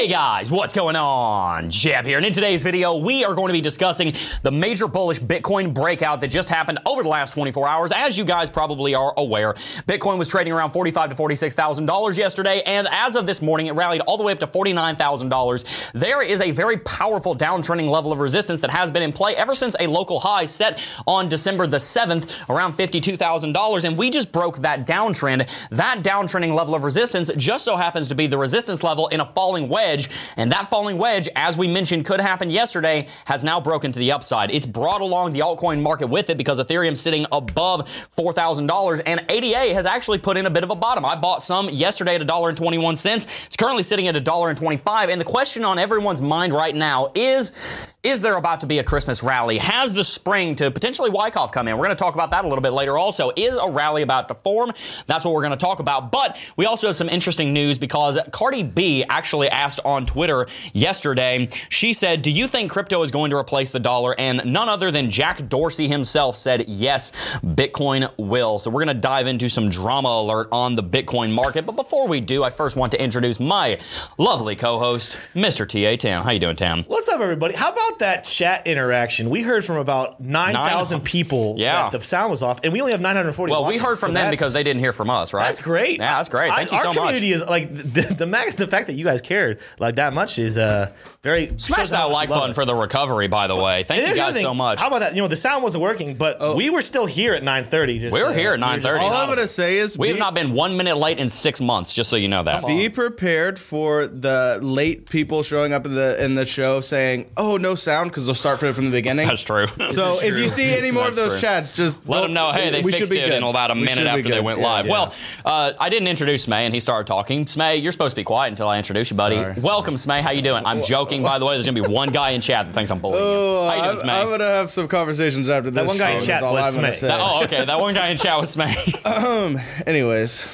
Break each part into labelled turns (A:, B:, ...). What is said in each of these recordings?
A: Hey guys, what's going on? Jeb here, and in today's video, we are going to be discussing the major bullish Bitcoin breakout that just happened over the last 24 hours. As you guys probably are aware, Bitcoin was trading around 45 to 46 thousand dollars yesterday, and as of this morning, it rallied all the way up to 49 thousand dollars. There is a very powerful downtrending level of resistance that has been in play ever since a local high set on December the 7th, around 52 thousand dollars, and we just broke that downtrend. That downtrending level of resistance just so happens to be the resistance level in a falling wedge wedge. And that falling wedge, as we mentioned, could happen yesterday, has now broken to the upside. It's brought along the altcoin market with it because Ethereum's sitting above $4,000 and ADA has actually put in a bit of a bottom. I bought some yesterday at $1.21. It's currently sitting at $1.25. And the question on everyone's mind right now is is there about to be a Christmas rally? Has the spring to potentially Wyckoff come in? We're going to talk about that a little bit later also. Is a rally about to form? That's what we're going to talk about. But we also have some interesting news because Cardi B actually asked on Twitter yesterday, she said, Do you think crypto is going to replace the dollar? And none other than Jack Dorsey himself said, Yes, Bitcoin will. So we're going to dive into some drama alert on the Bitcoin market. But before we do, I first want to introduce my lovely co host, Mr. T.A. Tam. How you doing, Tam?
B: What's up, everybody? How about that chat interaction? We heard from about 9,000
A: Nine-
B: people
A: Yeah.
B: that the sound was off, and we only have 940
A: Well, we heard from
B: so
A: them because they didn't hear from us, right?
B: That's great.
A: Yeah, that's great. Thank
B: I-
A: you so much.
B: our community is like the the, the fact that you guys cared like that much is uh very
A: Smash that like button
B: us.
A: for the recovery, by the way. Thank you guys so much.
B: How about that? You know, the sound wasn't working, but we were still here at 9:30. Just,
A: We were
B: uh,
A: here at
B: we were
A: 9:30.
C: All I'm gonna say is
A: we
C: be,
A: have not been one minute late in six months, just so you know that.
C: be prepared for the late people showing up in the in the show saying, "Oh, no sound," because they'll start from from the beginning.
A: That's true.
C: So if you see any more of those
A: true.
C: chats, just
A: Let them know, hey, they
C: we
A: fixed
C: should be
A: it
C: good.
A: in about a
C: We
A: minute after they went
C: Yeah,
A: live.
C: yeah.
A: Well, uh, I didn't introduce Smay, and he started talking. Smay, you're supposed to be quiet until I introduce you, buddy.
C: Sorry.
A: Welcome, Smay. How you doing? I'm joking, by the way. There's gonna be one guy in chat that thinks I'm bullying
C: Oh,
A: you. How you doing,
C: I'm,
A: Smay?
C: I'm gonna have some conversations after this.
B: one guy in chat
C: is all
B: was Smay.
A: That- oh, okay. That one guy in chat was Smay.
C: Anyways,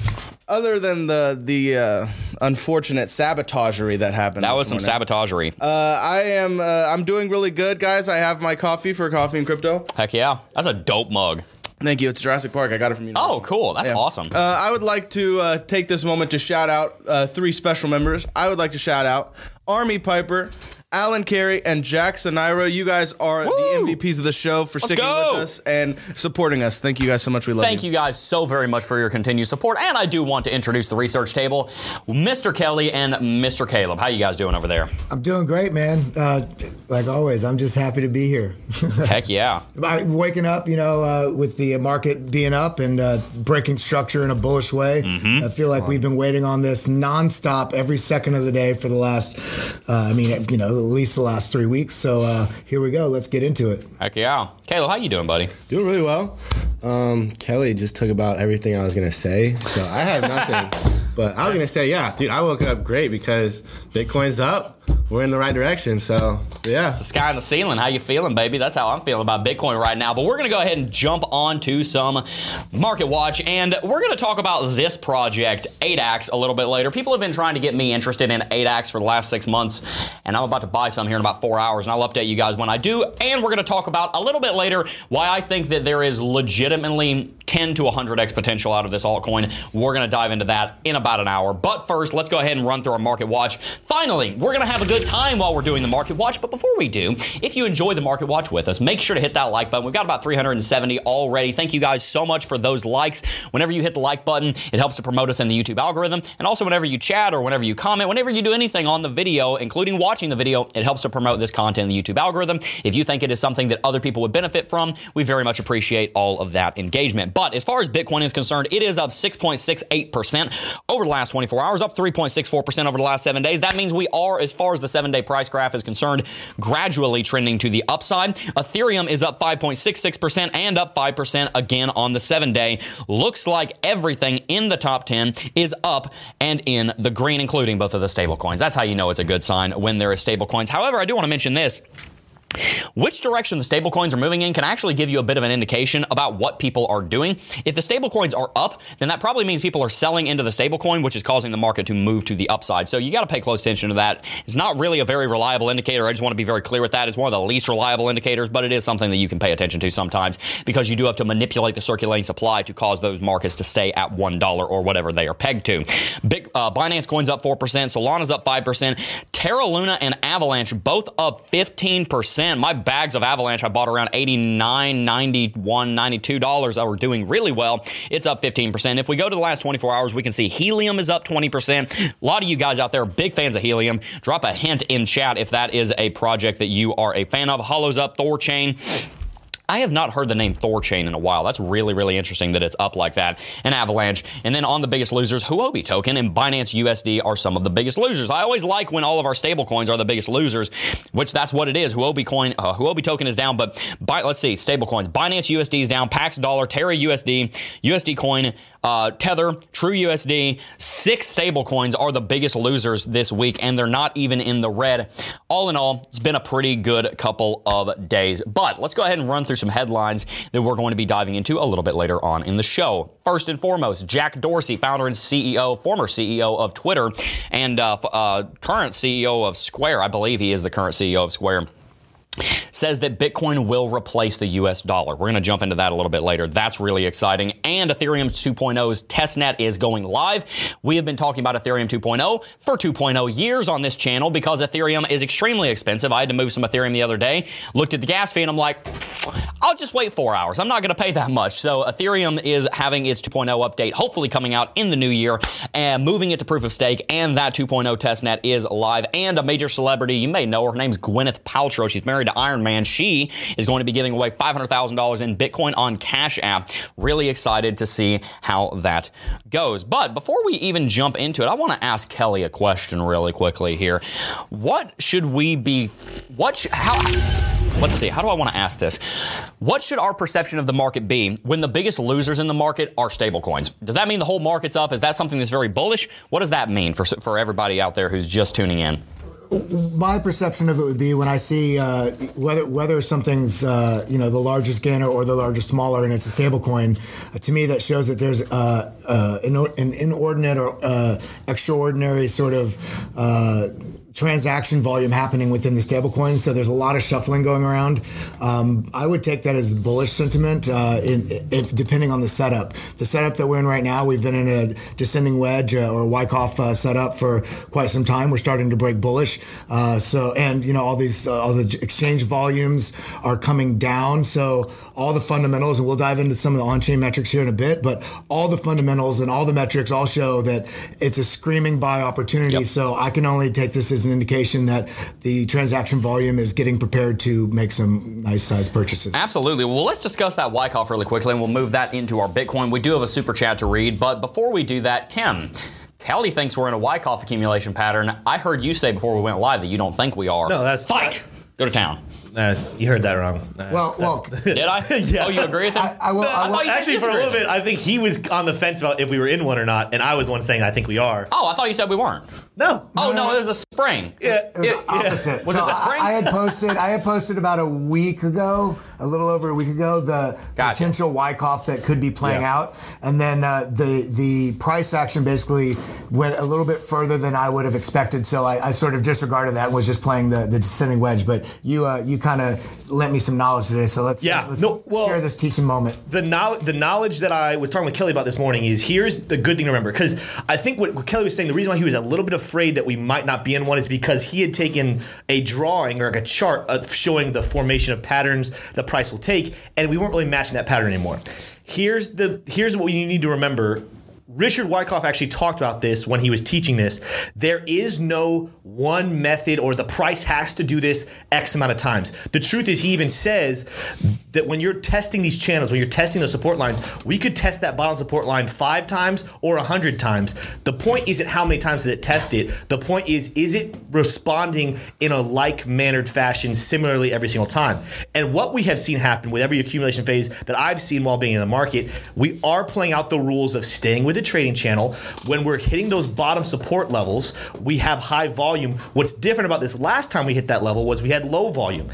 C: other than the the uh, unfortunate sabotagery that happened,
A: that was some
C: morning,
A: sabotagery.
C: Uh, I am uh, I'm doing really good, guys. I have my coffee for coffee and crypto.
A: Heck yeah. That's a dope mug.
C: Thank you. It's Jurassic Park. I got it from you.
A: Oh, cool. That's
C: Yeah.
A: awesome.
C: Uh, I would like to uh, take this moment to shout out uh, three special members. I would like to shout out Army Piper, Alan Carey, and Jack Sonairo. You guys are
A: Woo!
C: the MVPs of the show for sticking
A: go!
C: with us and supporting us. Thank you guys so much. We love you.
A: Thank you guys so very much for your continued support. And I do want to introduce the research table, Mr. Kelly and Mr. Caleb. How you guys doing over there?
D: I'm doing great, man. Uh, like always, I'm just happy to be here.
A: Heck yeah.
D: I- Waking up, you know, uh, with the market being up and uh, breaking structure in a bullish way.
A: Mm-hmm.
D: I feel like we've been waiting on this nonstop every second of the day for the last, uh, I mean, you know, at least the last three weeks. So uh, here we go. Let's get into it.
A: Heck yeah. Caleb, how you doing, buddy?
E: Doing really well. Um, Kelly just took about everything I was gonna say, so I have nothing. but I was gonna say, yeah, dude, I woke up great because Bitcoin's up. We're in the right direction. So yeah.
A: The sky on the ceiling. How you feeling, baby? That's how I'm feeling about Bitcoin right now. But we're gonna go ahead and jump on to some market watch, and we're gonna talk about this project, 8ax, a little bit later. People have been trying to get me interested in 8ax for the last six months, and I'm about to buy some here in about four hours, and I'll update you guys when I do. And we're gonna talk about a little bit later why I think that there is legitimately 10 to 100x potential out of this altcoin. We're gonna dive into that in about an hour. But first, let's go ahead and run through our market watch. Finally, we're gonna have a good time while we're doing the market watch. But before we do, if you enjoy the market watch with us, make sure to hit that like button. We've got about 370 already. Thank you guys so much for those likes. Whenever you hit the like button, it helps to promote us in the YouTube algorithm. And also, whenever you chat or whenever you comment, whenever you do anything on the video, including watching the video, it helps to promote this content in the YouTube algorithm. If you think it is something that other people would benefit from, we very much appreciate all of that engagement. But as far as Bitcoin is concerned, it is up 6.68% over the last 24 hours, up 3.64% over the last seven days. That means we are, as far as the seven day price graph is concerned, gradually trending to the upside. Ethereum is up 5.66% and up 5% again on the seven day. Looks like everything in the top 10 is up and in the green, including both of the stable coins. That's how you know it's a good sign when there is stable coins. However, I do want to mention this. Which direction the stablecoins are moving in can actually give you a bit of an indication about what people are doing. If the stablecoins are up, then that probably means people are selling into the stablecoin, which is causing the market to move to the upside. So you got to pay close attention to that. It's not really a very reliable indicator. I just want to be very clear with that. It's one of the least reliable indicators, but it is something that you can pay attention to sometimes because you do have to manipulate the circulating supply to cause those markets to stay at $1 or whatever they are pegged to. Big uh, Binance coins up 4%, Solana's up 5%, Terra Luna and Avalanche both up 15%. My bags of Avalanche I bought around 89, 91, 92 dollars are doing really well. It's up 15%. If we go to the last 24 hours, we can see Helium is up 20%. A lot of you guys out there are big fans of Helium. Drop a hint in chat if that is a project that you are a fan of. Holo's up, Thorchain. I have not heard the name Thorchain in a while. That's really, really interesting that it's up like that. And Avalanche. And then on the biggest losers, Huobi token and Binance USD are some of the biggest losers. I always like when all of our stable coins are the biggest losers, which that's what it is. Huobi coin, uh, Huobi token is down, but by, let's see, stable coins. Binance USD is down, Pax Dollar, Terra USD, USD coin, uh, Tether, True USD, six stable coins are the biggest losers this week, and they're not even in the red. All in all, it's been a pretty good couple of days. But let's go ahead and run through some headlines that we're going to be diving into a little bit later on in the show. First and foremost, Jack Dorsey, founder and CEO, former CEO of Twitter, and uh, uh, current CEO of Square. I believe he is the current CEO of Square says that Bitcoin will replace the US dollar. We're going to jump into that a little bit later. That's really exciting. And Ethereum 2.0's testnet is going live. We have been talking about Ethereum 2.0 for 2.0 years on this channel because Ethereum is extremely expensive. I had to move some Ethereum the other day, looked at the gas fee, and I'm like, I'll just wait four hours. I'm not going to pay that much. So Ethereum is having its 2.0 update, hopefully coming out in the new year, and moving it to proof of stake. And that 2.0 testnet is live. And a major celebrity, you may know her, her name's Gwyneth Paltrow. She's married to Iron Man. She is going to be giving away $500,000 in Bitcoin on Cash App. Really excited to see how that goes. But before we even jump into it, I want to ask Kelly a question really quickly here. What should we be, what, sh- how, let's see, how do I want to ask this? What should our perception of the market be when the biggest losers in the market are stablecoins? Does that mean the whole market's up? Is that something that's very bullish? What does that mean for, for everybody out there who's just tuning in?
D: My perception of it would be when I see uh, whether whether something's uh, you know the largest gainer or the largest smaller and it's a stable coin, uh, to me that shows that there's uh, uh, an, an, inordinate or uh, extraordinary sort of transaction volume happening within the stablecoin. So there's a lot of shuffling going around. Um, I would take that as bullish sentiment, uh, in, if depending on the setup. The setup that we're in right now, we've been in a descending wedge uh, or Wyckoff uh, setup for quite some time. We're starting to break bullish. Uh, so and you know all these uh, all the exchange volumes are coming down. So all the fundamentals, and we'll dive into some of the on-chain metrics here in a bit. But all the fundamentals and all the metrics all show that it's a screaming buy opportunity. Yep. So I can only take this as an indication that the transaction volume is getting prepared to make some nice size purchases.
A: Absolutely. Well, let's discuss that Wyckoff really quickly, and we'll move that into our Bitcoin. We do have a super chat to read, but before we do that, Tim. Kelly thinks we're in a Wyckoff accumulation pattern. I heard you say before we went live that you don't think we are.
B: No, that's
A: fight. Go to town.
B: Uh, you heard that wrong. Uh,
D: well, well,
A: did I? yeah. Oh, you agree with him?
D: I, I will.
B: No,
D: I will
B: I actually, for a little bit, I think he was on the fence about if we were in one or not, and I was one saying I think we are.
A: Oh, I thought you said we weren't.
B: No.
A: Oh no, it was the spring.
B: Yeah,
D: it was
B: yeah,
D: opposite.
A: Yeah. Was
D: so
A: it the spring?
D: I, I, had posted. I had posted about a week ago, a little over a week ago, the
A: gotcha.
D: potential Wyckoff that could be playing
B: yeah.
D: out, and then uh, the the price action basically went a little bit further than I would have expected. So I, I sort of disregarded that and was just playing the, the descending wedge. But you uh, you kind of lent me some knowledge today, so let's
B: yeah.
D: let's
B: no, well,
D: share this teaching moment.
B: The knowledge the knowledge that I was talking with Kelly about this morning is here's the good thing to remember because I think what, what Kelly was saying the reason why he was a little bit afraid that we might not be in one is because he had taken a drawing or like a chart of showing the formation of patterns the price will take, and we weren't really matching that pattern anymore. Here's the here's what you need to remember. Richard Wyckoff actually talked about this when he was teaching this. There is no one method or the price has to do this X amount of times. The truth is, he even says that when you're testing these channels, when you're testing those support lines, we could test that bottom support line five times or a hundred times. The point isn't how many times does it test it. The point is, is it responding in a like mannered fashion similarly every single time? And what we have seen happen with every accumulation phase that I've seen while being in the market, we are playing out the rules of staying with the trading channel. When we're hitting those bottom support levels, we have high volume. What's different about this last time we hit that level was we had low volume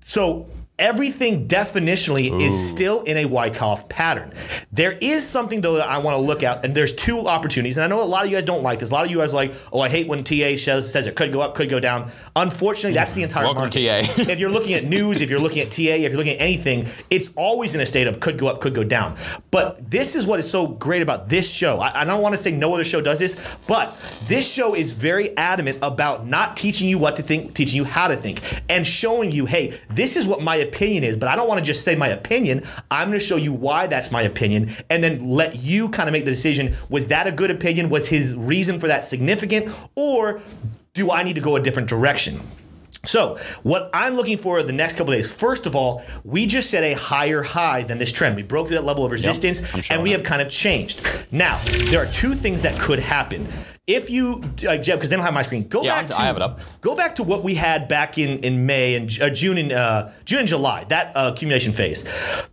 B: So everything definitionally is still in a Wyckoff pattern. There is something though that I want to look at, and there's two opportunities. And I know a lot of you guys don't like this. A lot of you guys are like, oh, I hate when TA says, says it could go up, could go down. Unfortunately, that's the entire
A: Welcome
B: market.
A: TA.
B: if you're looking at news, if you're looking at TA, if you're looking at anything, it's always in a state of could go up, could go down. But this is what is so great about this show. I, I don't want to say no other show does this, but this show is very adamant about not teaching you what to think, teaching you how to think, and showing you, hey, this is what my opinion is, but I don't want to just say my opinion. I'm going to show you why that's my opinion, and then let you kind of make the decision. Was that a good opinion? Was his reason for that significant? Or do I need to go a different direction? So, what I'm looking for the next couple days, first of all, we just set a higher high than this trend. We broke through that level of resistance
A: sure
B: and we have kind of changed. Now, there are two things that could happen. If you, uh, Jeb, because they don't have my screen, go
A: Yeah,
B: back.
A: I
B: To,
A: have it up.
B: Go back to what we had back in in May and uh, June and uh, June and July. That uh, accumulation phase.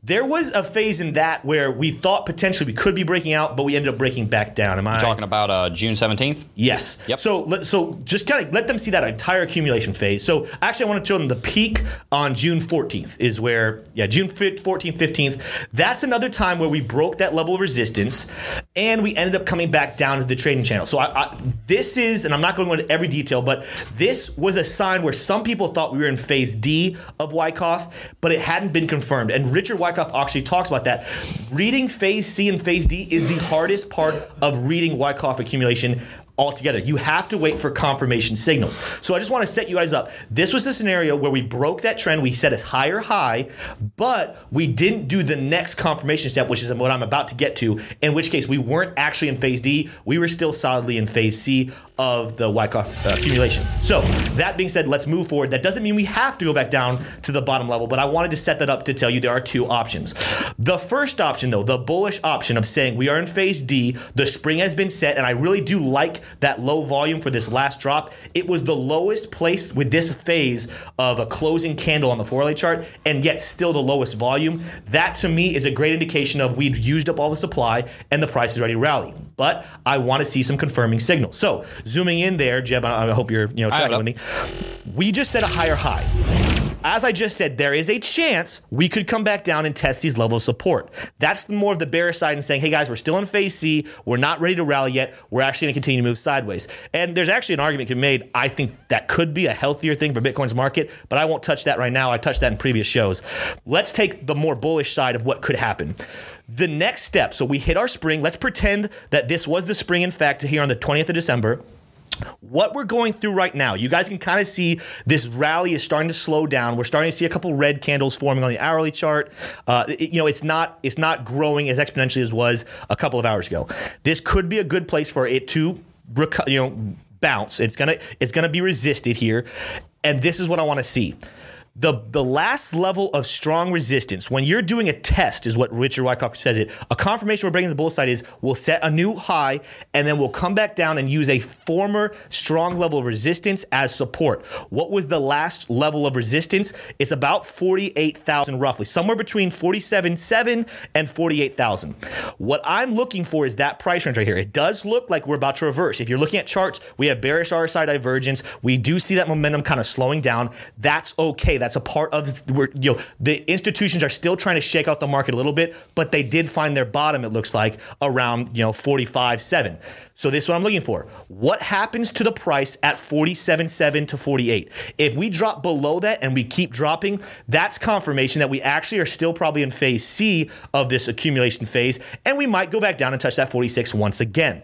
B: There was a phase in that where we thought potentially we could be breaking out, but we ended up breaking back down. Am I
A: Talking about uh, June 17th.
B: Yes.
A: Yep.
B: So so just kind of let them see that entire accumulation phase. So actually, I want to show them the peak on June 14th is where yeah June 14th, 15th. That's another time where we broke that level of resistance, and we ended up coming back down to the trading channel. So I, I, this is, and I'm not going into every detail, but this was a sign where some people thought we were in phase D of Wyckoff, but it hadn't been confirmed. And Richard Wyckoff actually talks about that. Reading phase C and phase D is the hardest part of reading Wyckoff accumulation altogether. You have to wait for confirmation signals. So I just want to set you guys up. This was the scenario where we broke that trend. We set a higher high, but we didn't do the next confirmation step, which is what I'm about to get to, in which case we weren't actually in phase D. We were still solidly in phase C of the Wyckoff uh, accumulation. So that being said, let's move forward. That doesn't mean we have to go back down to the bottom level, but I wanted to set that up to tell you there are two options. The first option, though, the bullish option of saying we are in phase D, the spring has been set, and I really do like that low volume for this last drop. It was the lowest place with this phase of a closing candle on the 4 LA chart, and yet still the lowest volume. That to me is a great indication of we've used up all the supply and the price is ready to rally. But I want to see some confirming signals. So zooming in there, Jeb, I I hope you're you know
A: I have
B: tracking
A: it
B: with me. We just set a higher high. As I just said, there is a chance we could come back down and test these levels of support. That's more of the bearish side and saying, hey guys, we're still in phase C. We're not ready to rally yet. We're actually going to continue to move sideways. And there's actually an argument can be made. I think that could be a healthier thing for Bitcoin's market, but I won't touch that right now. I touched that in previous shows. Let's take the more bullish side of what could happen. The next step, so we hit our spring. Let's pretend that this was the spring, in fact, here on the 20th of December what we're going through right now, you guys can kind of see this rally is starting to slow down. We're starting to see a couple red candles forming on the hourly chart. Uh, it- you know, it's not it's not growing as exponentially as was a couple of hours ago. This could be a good place for it to, you know, bounce. It's gonna it's gonna be resisted here, and this is what I want to see. The, the last level of strong resistance, when you're doing a test, is what Richard Wyckoff says it. A confirmation we're breaking the bull side is we'll set a new high and then we'll come back down and use a former strong level of resistance as support. What was the last level of resistance? It's about 48,000 roughly, somewhere between 47.7 and 48,000. What I'm looking for is that price range right here. It does look like we're about to reverse. If you're looking at charts, we have bearish RSI divergence. We do see that momentum kind of slowing down. That's okay. That's a part of we're, you know the institutions are still trying to shake out the market a little bit, but they did find their bottom. It looks like around you know 45 7. So this is what I'm looking for. What happens to the price at 47.7 to 48? If we drop below that and we keep dropping, that's confirmation that we actually are still probably in phase C of this accumulation phase, and we might go back down and touch that 46 once again.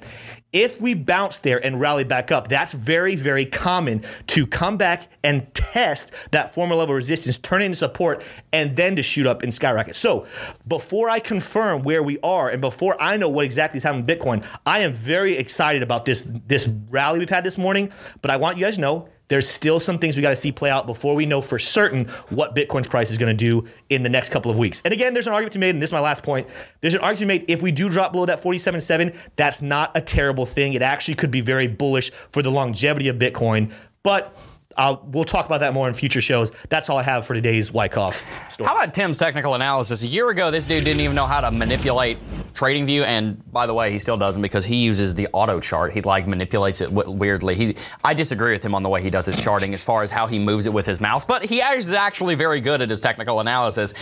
B: If we bounce there and rally back up, that's very, very common to come back and test that former level resistance, turn into support, and then to shoot up and skyrocket. So before I confirm where we are and before I know what exactly is happening in Bitcoin, I am very excited about this, this rally we've had this morning. But I want you guys to know there's still some things we got to see play out before we know for certain what Bitcoin's price is going to do in the next couple of weeks. And again, there's an argument to be made, and this is my last point. There's an argument to be made if we do drop below that 47.7, that's not a terrible thing. It actually could be very bullish for the longevity of Bitcoin. But We'll talk about that more in future shows. That's all I have for today's Wyckoff story.
A: How about Tim's technical analysis? A year ago, this dude didn't even know how to manipulate Trading View, and by the way, he still doesn't because he uses the auto chart. He like manipulates it weirdly. He, I disagree with him on the way he does his charting as far as how he moves it with his mouse, but he is actually very good at his technical analysis.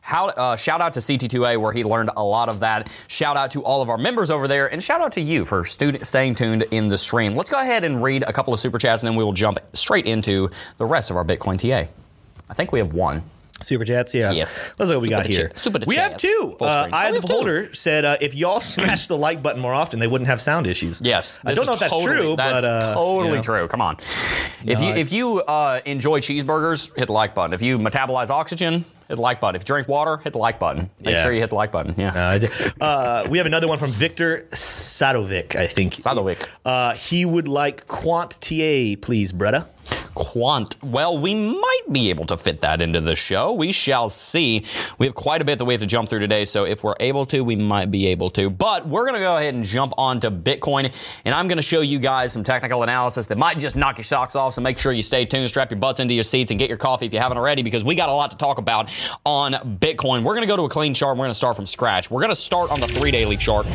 A: How, uh, shout out to CT2A where he learned a lot of that. Shout out to all of our members over there, and shout out to you for stu- staying tuned in the stream. Let's go ahead and read a couple of super chats, and then we will jump straight into the rest of our Bitcoin TA. I think we have one.
B: Super chats, yeah.
A: Yes.
B: Let's look what we
A: Super
B: got here.
A: chat- super
B: we have two. Uh,
A: Oh,
B: the. Beholder said uh, if y'all smashed the like button more often, they wouldn't have sound issues.
A: Yes,
B: I don't know if that's
A: totally-
B: true,
A: That's
B: but uh,
A: totally
B: know.
A: true. Come on, if you
B: I-
A: if you uh, enjoy cheeseburgers, hit the like button. If you metabolize oxygen, hit the like button. If you drink water, hit the like button. Make
B: Yeah.
A: sure you hit the like button. Yeah.
B: Uh, uh, we have another one from Victor Sadovic, I think.
A: Sadovic.
B: Uh, he would like Quant TA, please, Bretta.
A: Quant. Well, we might be able to fit that into the show. We shall see. We have quite a bit that we have to jump through today, so if we're able to, we might be able to. But we're going to go ahead and jump on to Bitcoin, and I'm going to show you guys some technical analysis that might just knock your socks off. So make sure you stay tuned, strap your butts into your seats, and get your coffee if you haven't already, because we got a lot to talk about on Bitcoin. We're going to go to a clean chart. We're going to start from scratch. We're going to start on the three daily chart.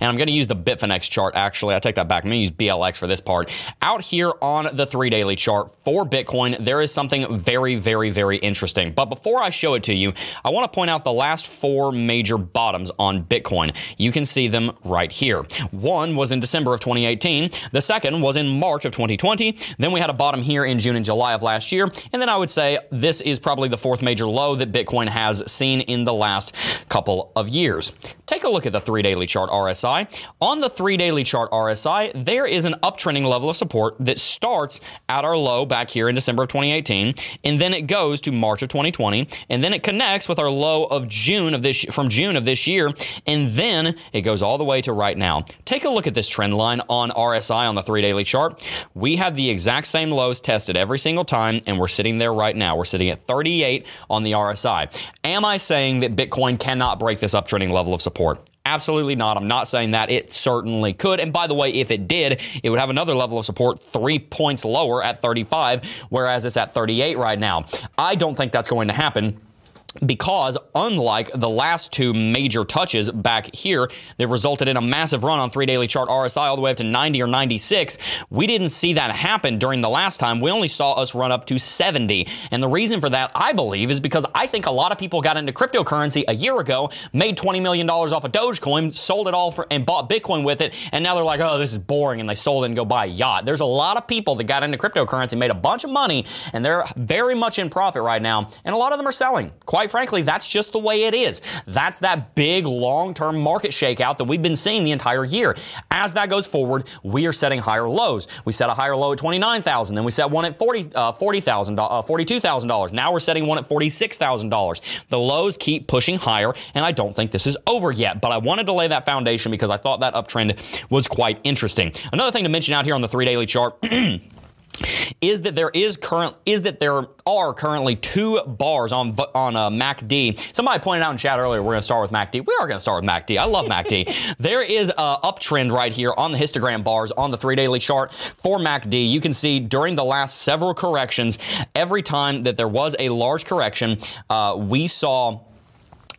A: And I'm going to use the Bitfinex chart, actually. I take that back. I'm going to use BLX for this part. Out here on the three daily chart for Bitcoin, there is something very, very, very interesting. But before I show it to you, I want to point out the last four major bottoms on Bitcoin. You can see them right here. One was in December of 2018, the second was in March of 2020. Then we had a bottom here in June and July of last year. And then I would say this is probably the fourth major low that Bitcoin has seen in the last couple of years. Take a look at the three daily chart RSI. On the three daily chart RSI, there is an uptrending level of support that starts at our low back here in December of 2018, and then it goes to March of 2020, and then it connects with our low of June of this from June of this year, and then it goes all the way to right now. Take a look at this trend line on RSI on the three daily chart. We have the exact same lows tested every single time, and we're sitting there right now. We're sitting at 38 on the RSI. Am I saying that Bitcoin cannot break this uptrending level of support? Absolutely not. I'm not saying that. It certainly could. And by the way, if it did, it would have another level of support three points lower at 35, whereas it's at 38 right now. I don't think that's going to happen because unlike the last two major touches back here that resulted in a massive run on three daily chart RSI all the way up to 90 or 96, we didn't see that happen during the last time. We only saw us run up to 70. And the reason for that, I believe, is because I think a lot of people got into cryptocurrency a year ago, made $20 million off of Dogecoin, sold it all for, and bought Bitcoin with it, and now they're like, oh, this is boring, and they sold it and go buy a yacht. There's a lot of people that got into cryptocurrency, made a bunch of money, and they're very much in profit right now, and a lot of them are selling. Quite frankly, that's just the way it is. That's that big long term market shakeout that we've been seeing the entire year. As that goes forward, we are setting higher lows. We set a higher low at 29000 then we set one at 40, uh, 40,000, uh, $42,000. Now we're setting one at $46,000. The lows keep pushing higher, and I don't think this is over yet, but I wanted to lay that foundation because I thought that uptrend was quite interesting. Another thing to mention out here on the three daily chart. is that there is current is that there are currently two bars on on uh, MACD. Somebody pointed out in chat earlier we're going to start with MACD. We are going to start with MACD. I love MACD. there is a uptrend right here on the histogram bars on the three daily chart for MACD. You can see during the last several corrections, every time that there was a large correction, uh, we saw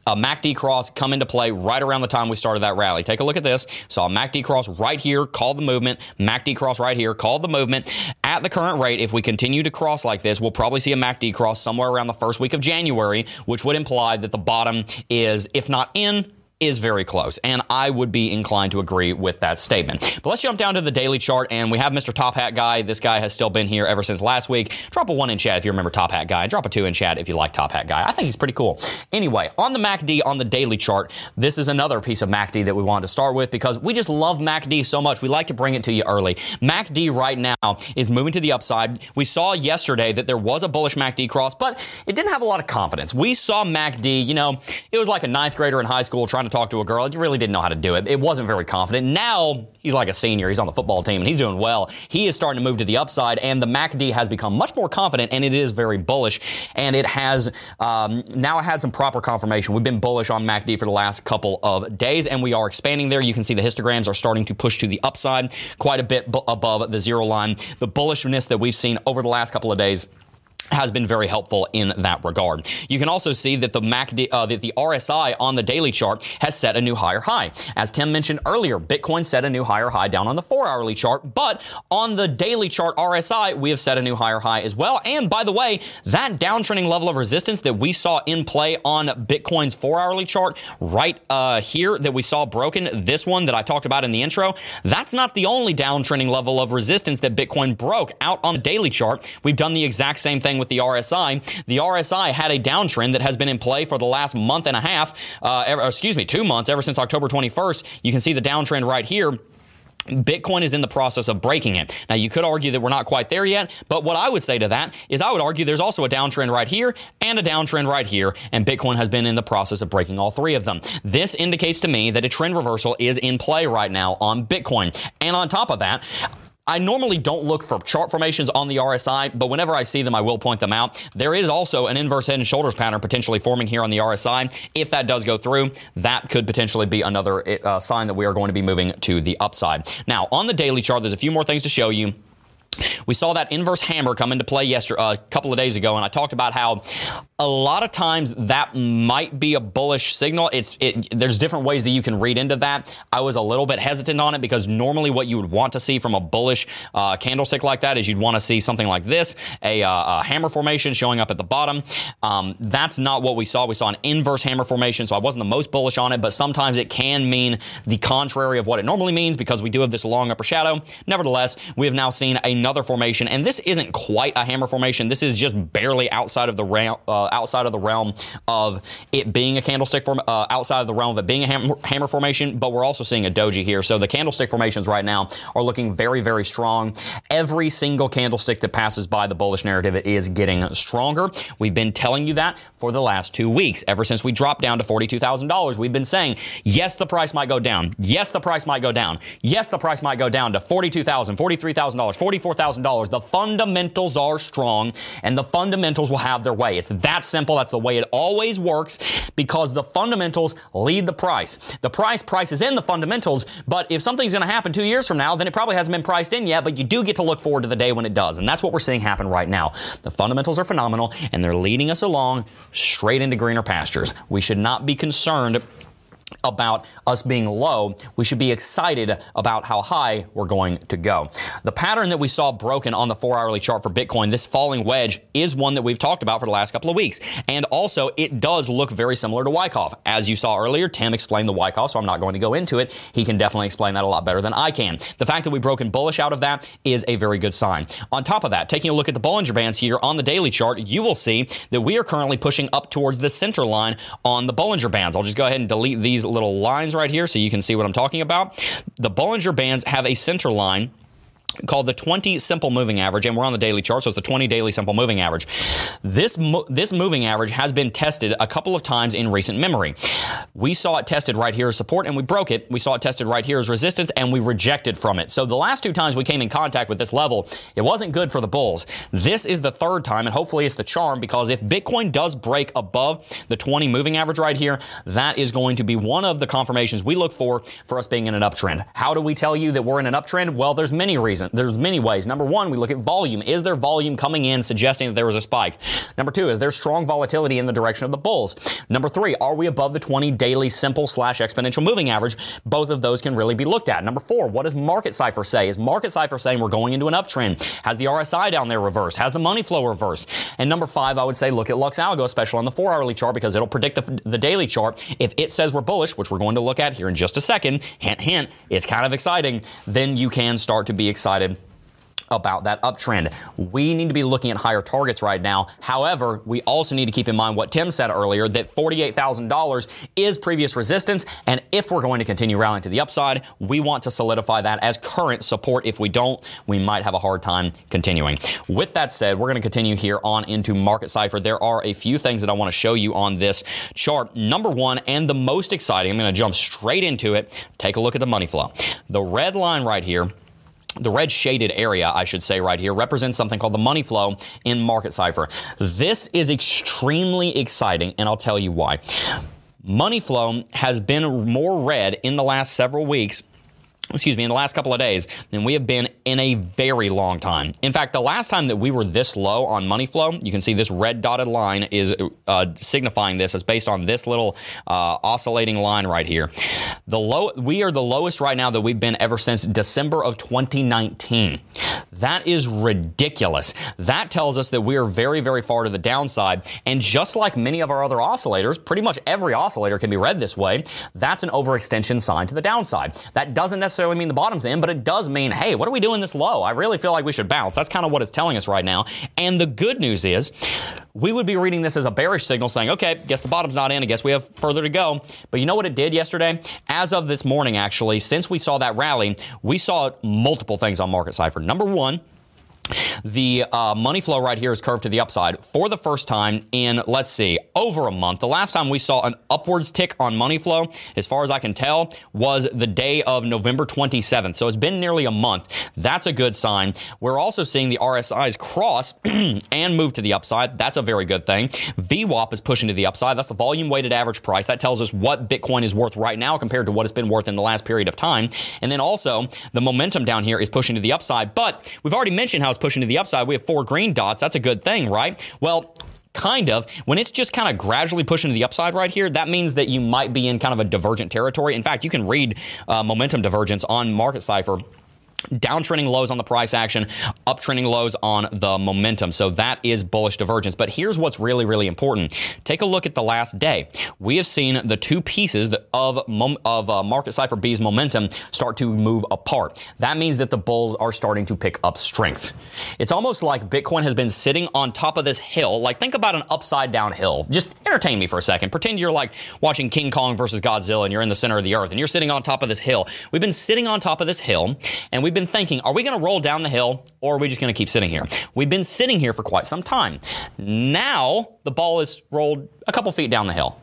A: Uh, a MACD cross come into play right around the time we started that rally. Take a look at this. Saw a MACD cross right here, called the movement. MACD cross right here, called the movement. At the current rate, if we continue to cross like this, we'll probably see a MACD cross somewhere around the first week of January, which would imply that the bottom is, if not in, is very close, and I would be inclined to agree with that statement. But let's jump down to the daily chart, and we have Mr. Top Hat Guy. This guy has still been here ever since last week. Drop a one in chat if you remember Top Hat Guy. Drop a two in chat if you like Top Hat Guy. I think he's pretty cool. Anyway, on the MACD on the daily chart, this is another piece of MACD that we wanted to start with because we just love MACD so much. We like to bring it to you early. MACD right now is moving to the upside. We saw yesterday that there was a bullish MACD cross, but it didn't have a lot of confidence. We saw MACD, you know, it was like a ninth grader in high school trying to talk to a girl. He really didn't know how to do it. It wasn't very confident. Now he's like a senior. He's on the football team and he's doing well. He is starting to move to the upside, and the MACD has become much more confident, and it is very bullish. And it has um, now had some proper confirmation. We've been bullish on MACD for the last couple of days, and we are expanding there. You can see the histograms are starting to push to the upside quite a bit b- above the zero line. The bullishness that we've seen over the last couple of days has been very helpful in that regard. You can also see that the MACD, uh, that the RSI on the daily chart has set a new higher high. As Tim mentioned earlier, Bitcoin set a new higher high down on the four hourly chart, but on the daily chart RSI, we have set a new higher high as well. And by the way, that downtrending level of resistance that we saw in play on Bitcoin's four hourly chart right uh, here that we saw broken, this one that I talked about in the intro, that's not the only downtrending level of resistance that Bitcoin broke out on the daily chart. We've done the exact same thing with the RSI. The RSI had a downtrend that has been in play for the last month and a half, uh, ever, excuse me, two months, ever since October 21st. You can see the downtrend right here. Bitcoin is in the process of breaking it. Now, you could argue that we're not quite there yet, but what I would say to that is I would argue there's also a downtrend right here and a downtrend right here, and Bitcoin has been in the process of breaking all three of them. This indicates to me that a trend reversal is in play right now on Bitcoin. And on top of that, I normally don't look for chart formations on the RSI, but whenever I see them, I will point them out. There is also an inverse head and shoulders pattern potentially forming here on the RSI. If that does go through, that could potentially be another uh, sign that we are going to be moving to the upside. Now, on the daily chart, there's a few more things to show you. We saw that inverse hammer come into play yesterday, uh, a couple of days ago, and I talked about how a lot of times that might be a bullish signal. It's it, there's different ways that you can read into that. I was a little bit hesitant on it because normally what you would want to see from a bullish uh, candlestick like that is you'd want to see something like this, a, uh, a hammer formation showing up at the bottom. Um, that's not what we saw. We saw an inverse hammer formation, so I wasn't the most bullish on it, but sometimes it can mean the contrary of what it normally means because we do have this long upper shadow. Nevertheless, we have now seen another formation, and this isn't quite a hammer formation. This is just barely outside of the realm, uh, outside of the realm of it being a candlestick form, uh, outside of the realm of it being a hammer, formation. But we're also seeing a doji here, so the candlestick formations right now are looking very, very strong. Every single candlestick that passes by the bullish narrative is getting stronger. We've been telling you that for the last two weeks. Ever since we dropped down to forty-two thousand dollars, we've been saying yes, the price might go down. Yes, the price might go down. Yes, the price might go down to forty-two thousand, forty-three thousand dollars, forty-four thousand dollars. The fundamentals are strong, and the fundamentals will have their way. It's that simple. That's the way it always works because the fundamentals lead the price. The price prices in the fundamentals, but if something's going to happen two years from now, then it probably hasn't been priced in yet, but you do get to look forward to the day when it does. And that's what we're seeing happen right now. The fundamentals are phenomenal, and they're leading us along straight into greener pastures. We should not be concerned about us being low, we should be excited about how high we're going to go. The pattern that we saw broken on the four hourly chart for Bitcoin, this falling wedge, is one that we've talked about for the last couple of weeks. And also, it does look very similar to Wyckoff. As you saw earlier, Tim explained the Wyckoff, so I'm not going to go into it. He can definitely explain that a lot better than I can. The fact that we broke in bullish out of that is a very good sign. On top of that, taking a look at the Bollinger Bands here on the daily chart, you will see that we are currently pushing up towards the center line on the Bollinger Bands. I'll just go ahead and delete these little lines right here so you can see what I'm talking about. The Bollinger Bands have a center line called the 20 simple moving average and we're on the daily chart so it's the 20 daily simple moving average. This mo- this moving average has been tested a couple of times in recent memory. We saw it tested right here as support and we broke it. We saw it tested right here as resistance and we rejected from it. So the last two times we came in contact with this level it wasn't good for the bulls. This is the third time and hopefully it's the charm because if bitcoin does break above the 20 moving average right here that is going to be one of the confirmations we look for for us being in an uptrend. How do we tell you that we're in an uptrend? Well there's many reasons there's many ways. Number one, we look at volume. Is there volume coming in suggesting that there was a spike? Number two, is there strong volatility in the direction of the bulls? Number three, are we above the 20 daily simple slash exponential moving average? Both of those can really be looked at. Number four, what does Market Cipher say? Is Market Cipher saying we're going into an uptrend? Has the RSI down there reversed? Has the money flow reversed? And number five, I would say look at Lux Algo, especially on the four hourly chart, because it'll predict the, the daily chart. If it says we're bullish, which we're going to look at here in just a second, hint, hint, it's kind of exciting, then you can start to be excited about that uptrend. We need to be looking at higher targets right now. However, we also need to keep in mind what Tim said earlier that $48,000 is previous resistance. And if we're going to continue rallying to the upside, we want to solidify that as current support. If we don't, we might have a hard time continuing. With that said, we're going to continue here on into Market Cipher. There are a few things that I want to show you on this chart. Number one, and the most exciting, I'm going to jump straight into it. Take a look at the money flow. The red line right here the red shaded area, I should say right here, represents something called the money flow in Market Cipher. This is extremely exciting, and I'll tell you why. Money flow has been more red in the last several weeks excuse me, in the last couple of days than we have been in a very long time. In fact, the last time that we were this low on money flow, you can see this red dotted line is uh, signifying this. It's based on this little uh, oscillating line right here. The low, we are the lowest right now that we've been ever since December of 2019. That is ridiculous. That tells us that we are very, very far to the downside. And just like many of our other oscillators, pretty much every oscillator can be read this way. That's an overextension sign to the downside. That doesn't necessarily necessarily mean the bottom's in, but it does mean, hey, what are we doing this low? I really feel like we should bounce. That's kind of what it's telling us right now. And the good news is, we would be reading this as a bearish signal saying, okay, guess the bottom's not in. I guess we have further to go. But you know what it did yesterday? As of this morning, actually, since we saw that rally, we saw multiple things on Market Cipher. Number one, the uh, money flow right here is curved to the upside for the first time in, let's see, over a month. The last time we saw an upwards tick on money flow, as far as I can tell, was the day of November 27th. So it's been nearly a month. That's a good sign. We're also seeing the RSIs cross and move to the upside. That's a very good thing. VWAP is pushing to the upside. That's the volume weighted average price. That tells us what Bitcoin is worth right now compared to what it's been worth in the last period of time. And then also, the momentum down here is pushing to the upside. But we've already mentioned how it's pushing to the upside. We have four green dots. That's a good thing, right? Well, kind of. When it's just kind of gradually pushing to the upside right here, that means that you might be in kind of a divergent territory. In fact, you can read uh, momentum divergence on Market Cipher downtrending lows on the price action, uptrending lows on the momentum. So that is bullish divergence. But here's what's really, really important. Take a look at the last day. We have seen the two pieces of, of uh, Market Cipher B's momentum start to move apart. That means that the bulls are starting to pick up strength. It's almost like Bitcoin has been sitting on top of this hill. Like think about an upside down hill. Just entertain me for a second. Pretend you're like watching King Kong versus Godzilla and you're in the center of the earth and you're sitting on top of this hill. We've been sitting on top of this hill and we we've been thinking, are we going to roll down the hill or are we just going to keep sitting here? We've been sitting here for quite some time. Now the ball is rolled a couple feet down the hill.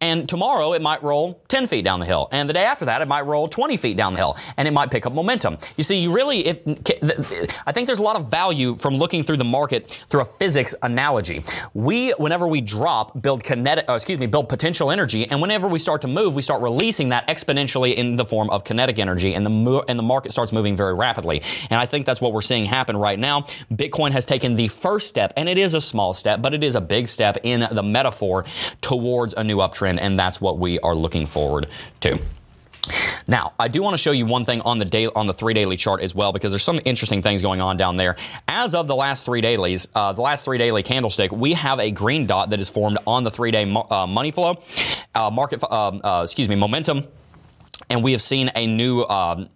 A: And tomorrow it might roll 10 feet down the hill. And the day after that, it might roll 20 feet down the hill. And it might pick up momentum. You see, you really, if, I think there's a lot of value from looking through the market through a physics analogy. We, whenever we drop, build kinetic, uh, excuse me, build potential energy. And whenever we start to move, we start releasing that exponentially in the form of kinetic energy. And the, mo- and the market starts moving very rapidly. And I think that's what we're seeing happen right now. Bitcoin has taken the first step, and it is a small step, but it is a big step in the metaphor towards a new uptrend, and that's what we are looking forward to. Now, I do want to show you one thing on the day on the three daily chart as well, because there's some interesting things going on down there. As of the last three dailies, uh, the last three daily candlestick, we have a green dot that is formed on the three day uh, money flow, uh, market, um, uh, excuse me, momentum, and we have seen a new um,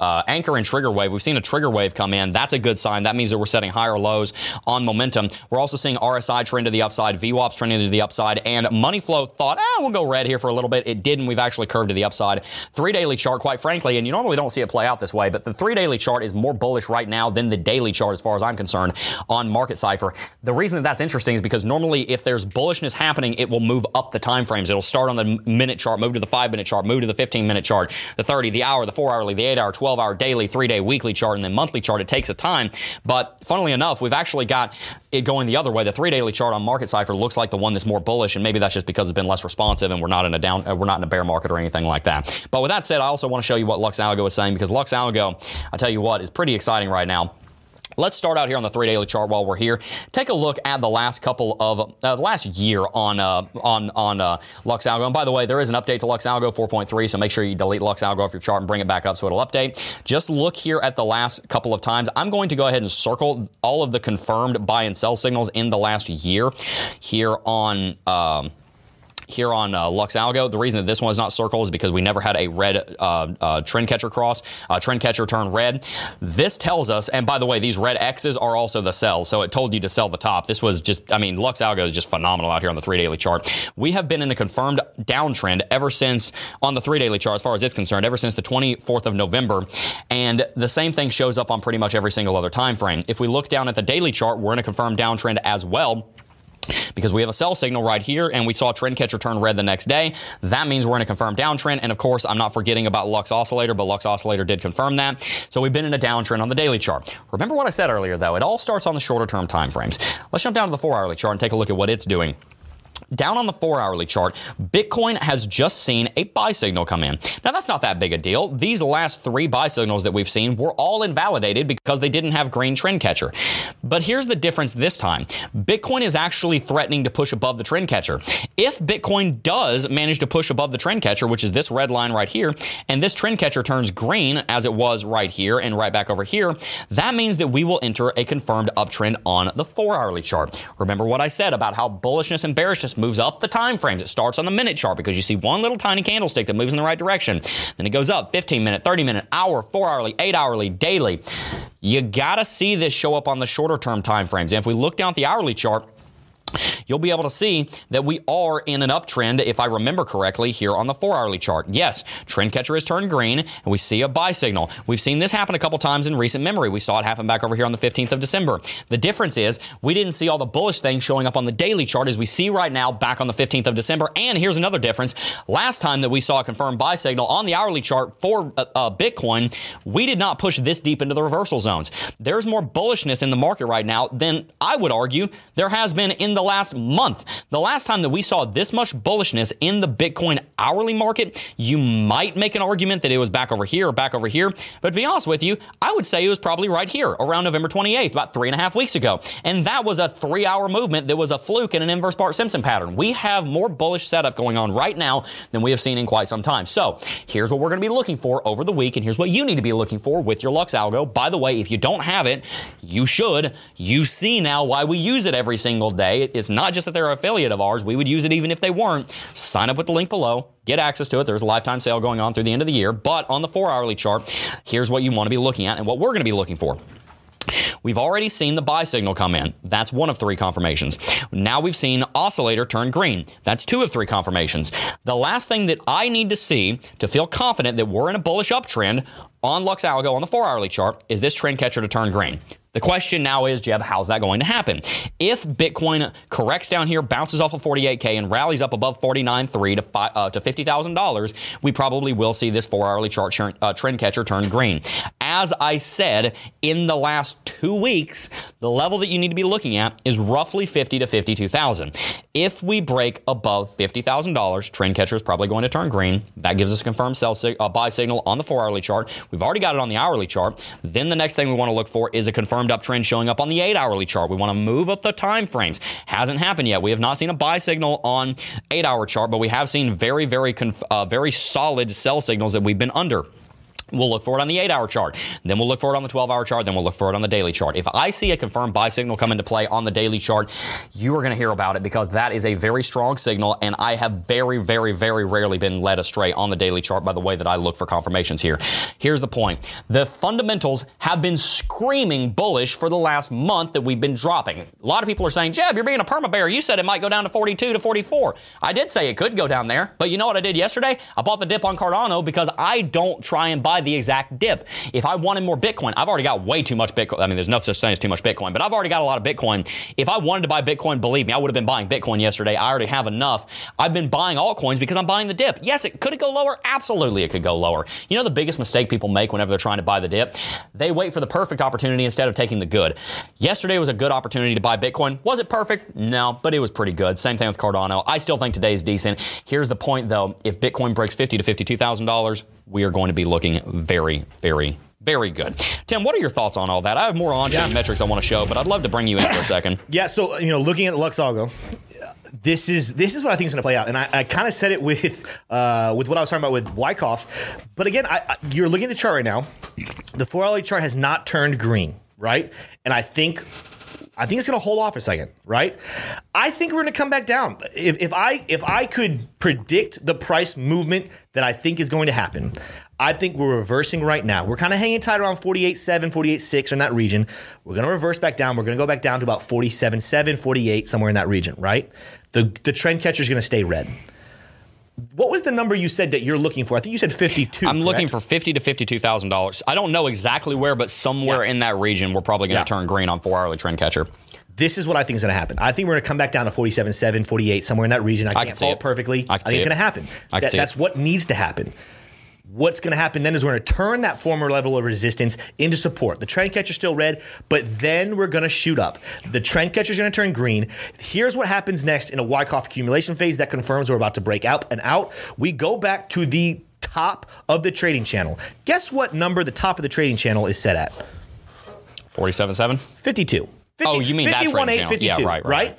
A: uh, anchor and trigger wave. We've seen a trigger wave come in. That's a good sign. That means that we're setting higher lows on momentum. We're also seeing RSI trend to the upside, VWAPs trending to the upside, and money flow thought, ah, we'll go red here for a little bit. It didn't. We've actually curved to the upside. Three daily chart, quite frankly, and you normally don't see it play out this way, but the three daily chart is more bullish right now than the daily chart as far as I'm concerned on Market Cipher. The reason that that's interesting is because normally if there's bullishness happening, it will move up the time frames. It'll start on the minute chart, move to the five minute chart, move to the 15 minute chart, the 30, the hour, the four hourly, the eight hour, 12 hour, daily daily, three day, weekly chart, and then monthly chart. It takes a time. But funnily enough, we've actually got it going the other way. The three daily chart on Market Cipher looks like the one that's more bullish, and maybe that's just because it's been less responsive and we're not in a down, uh, we're not in a bear market or anything like that. But with that said, I also want to show you what Lux Algo is saying because Lux Algo, I tell you what, is pretty exciting right now. Let's start out here on the three daily chart while we're here. Take a look at the last couple of uh, the last year on uh, on on uh, Lux Algo. And by the way, there is an update to Lux Algo 4.3, so make sure you delete Lux Algo off your chart and bring it back up so it'll update. Just look here at the last couple of times. I'm going to go ahead and circle all of the confirmed buy and sell signals in the last year here on. Um, here on uh, Lux Algo. The reason that this one is not circled is because we never had a red uh, uh, trend catcher cross, uh, trend catcher turn red. This tells us, and by the way, these red X's are also the sells, so it told you to sell the top. This was just, I mean, Lux Algo is just phenomenal out here on the three daily chart. We have been in a confirmed downtrend ever since on the three daily chart, as far as it's concerned, ever since the 24th of November, and the same thing shows up on pretty much every single other time frame. If we look down at the daily chart, we're in a confirmed downtrend as well because we have a sell signal right here and we saw trend catcher turn red the next day. That means we're in a confirmed downtrend. And of course, I'm not forgetting about Lux Oscillator, but Lux Oscillator did confirm that. So we've been in a downtrend on the daily chart. Remember what I said earlier though, it all starts on the shorter term timeframes. Let's jump down to the four hourly chart and take a look at what it's doing. Down on the four hourly chart, Bitcoin has just seen a buy signal come in. Now, that's not that big a deal. These last three buy signals that we've seen were all invalidated because they didn't have green trend catcher. But here's the difference this time Bitcoin is actually threatening to push above the trend catcher. If Bitcoin does manage to push above the trend catcher, which is this red line right here, and this trend catcher turns green as it was right here and right back over here, that means that we will enter a confirmed uptrend on the four hourly chart. Remember what I said about how bullishness and bearishness moves up the time frames. It starts on the minute chart because you see one little tiny candlestick that moves in the right direction. Then it goes up 15 minute, 30 minute, hour, 4 hourly, 8 hourly, daily. You got to see this show up on the shorter term time frames. And if we look down at the hourly chart, you'll be able to see that we are in an uptrend, if I remember correctly, here on the four hourly chart. Yes, trend catcher has turned green, and we see a buy signal. We've seen this happen a couple times in recent memory. We saw it happen back over here on the 15th of December. The difference is we didn't see all the bullish things showing up on the daily chart as we see right now back on the 15th of December. And here's another difference. Last time that we saw a confirmed buy signal on the hourly chart for uh, uh, Bitcoin, we did not push this deep into the reversal zones. There's more bullishness in the market right now than I would argue there has been in the last month. The last time that we saw this much bullishness in the Bitcoin hourly market, you might make an argument that it was back over here or back over here. But to be honest with you, I would say it was probably right here around November 28th, about three and a half weeks ago. And that was a three hour movement that was a fluke in an inverse Bart Simpson pattern. We have more bullish setup going on right now than we have seen in quite some time. So here's what we're going to be looking for over the week, and here's what you need to be looking for with your Lux algo. By the way, if you don't have it, you should. You see now why we use it every single day. It's not just that they're an affiliate of ours. We would use it even if they weren't. Sign up with the link below. Get access to it. There's a lifetime sale going on through the end of the year. But on the four hourly chart, here's what you want to be looking at and what we're going to be looking for. We've already seen the buy signal come in. That's one of three confirmations. Now we've seen oscillator turn green. That's two of three confirmations. The last thing that I need to see to feel confident that we're in a bullish uptrend on Lux Algo on the four hourly chart is this trend catcher to turn green. The question now is, Jeb, how's that going to happen? If Bitcoin corrects down here, bounces off of 48K, and rallies up above 49.3 to, uh, to $50,000, we probably will see this four hourly chart uh, trend catcher turn green. As I said, in the last two weeks, the level that you need to be looking at is roughly 50 to 52,000. If we break above $50,000, trend catcher is probably going to turn green. That gives us a confirmed sell sig- uh, buy signal on the four hourly chart. We've already got it on the hourly chart. Then the next thing we want to look for is a confirmed uptrend showing up on the eight hourly chart. We want to move up the time frames. Hasn't happened yet. We have not seen a buy signal on eight hour chart, but we have seen very, very, conf- uh, very solid sell signals that we've been under. We'll look for it on the eight hour chart. Then we'll look for it on the 12 hour chart. Then we'll look for it on the daily chart. If I see a confirmed buy signal come into play on the daily chart, you are going to hear about it because that is a very strong signal. And I have very, very, very rarely been led astray on the daily chart by the way that I look for confirmations here. Here's the point the fundamentals have been screaming bullish for the last month that we've been dropping. A lot of people are saying, Jeb, you're being a perma bear. You said it might go down to 42 to 44. I did say it could go down there. But you know what I did yesterday? I bought the dip on Cardano because I don't try and buy the exact dip. If I wanted more Bitcoin, I've already got way too much Bitcoin. I mean, there's no such thing as too much Bitcoin, but I've already got a lot of Bitcoin. If I wanted to buy Bitcoin, believe me, I would have been buying Bitcoin yesterday. I already have enough. I've been buying altcoins because I'm buying the dip. Yes, it could it go lower? Absolutely, it could go lower. You know the biggest mistake people make whenever they're trying to buy the dip? They wait for the perfect opportunity instead of taking the good. Yesterday was a good opportunity to buy Bitcoin. Was it perfect? No, but it was pretty good. Same thing with Cardano. I still think today's decent. Here's the point though: if Bitcoin breaks fifty to fifty-two thousand dollars, we are going to be looking very, very very good. Tim, what are your thoughts on all that? I have more on chain
B: Yeah.
A: metrics I want to show, but I'd love to bring you in for a second.
B: Yeah, so you know, looking at Luxalgo, this is this is what I think is going to play out, and I, I kind of said it with uh, with what I was talking about with Wyckoff, but again, I, I, you're looking at the chart right now. The four hourly chart has not turned green, right? And I think. I think it's going to hold off a second, right? I think we're going to come back down. If, if I if I could predict the price movement that I think is going to happen, I think we're reversing right now. We're kind of hanging tight around 48.7, 48.6 in that region. We're going to reverse back down. We're going to go back down to about 47.7, 48, somewhere in that region, right? The, the trend catcher is going to stay red. What was the number you said that you're looking for? I think you said 52.
A: I'm looking
B: correct?
A: for fifty to fifty-two thousand dollars. I don't know exactly where, but somewhere
B: Yeah.
A: in that region, we're probably going to
B: Yeah.
A: turn green on four-hourly trend catcher.
B: This is what I think is going to happen. I think we're going to come back down to 47.7, 48, somewhere in that region. I,
A: can
B: can't
A: see
B: call
A: it.
B: it perfectly.
A: I
B: I,
A: can
B: think
A: see
B: it's
A: it.
B: going to happen.
A: I can
B: That-
A: see it.
B: that's what needs to happen. What's going to happen then is we're going to turn that former level of resistance into support. The trend catcher's still red, but then we're going to shoot up. The trend catcher's going to turn green. Here's what happens next in a Wyckoff accumulation phase that confirms we're about to break out and out. We go back to the top of the trading channel. Guess what number the top of the trading channel is set at?
A: 47.7?
B: 52.
A: Oh, you mean that trading
B: 51, 8,
A: channel.
B: 52,
A: Yeah, right, right, right.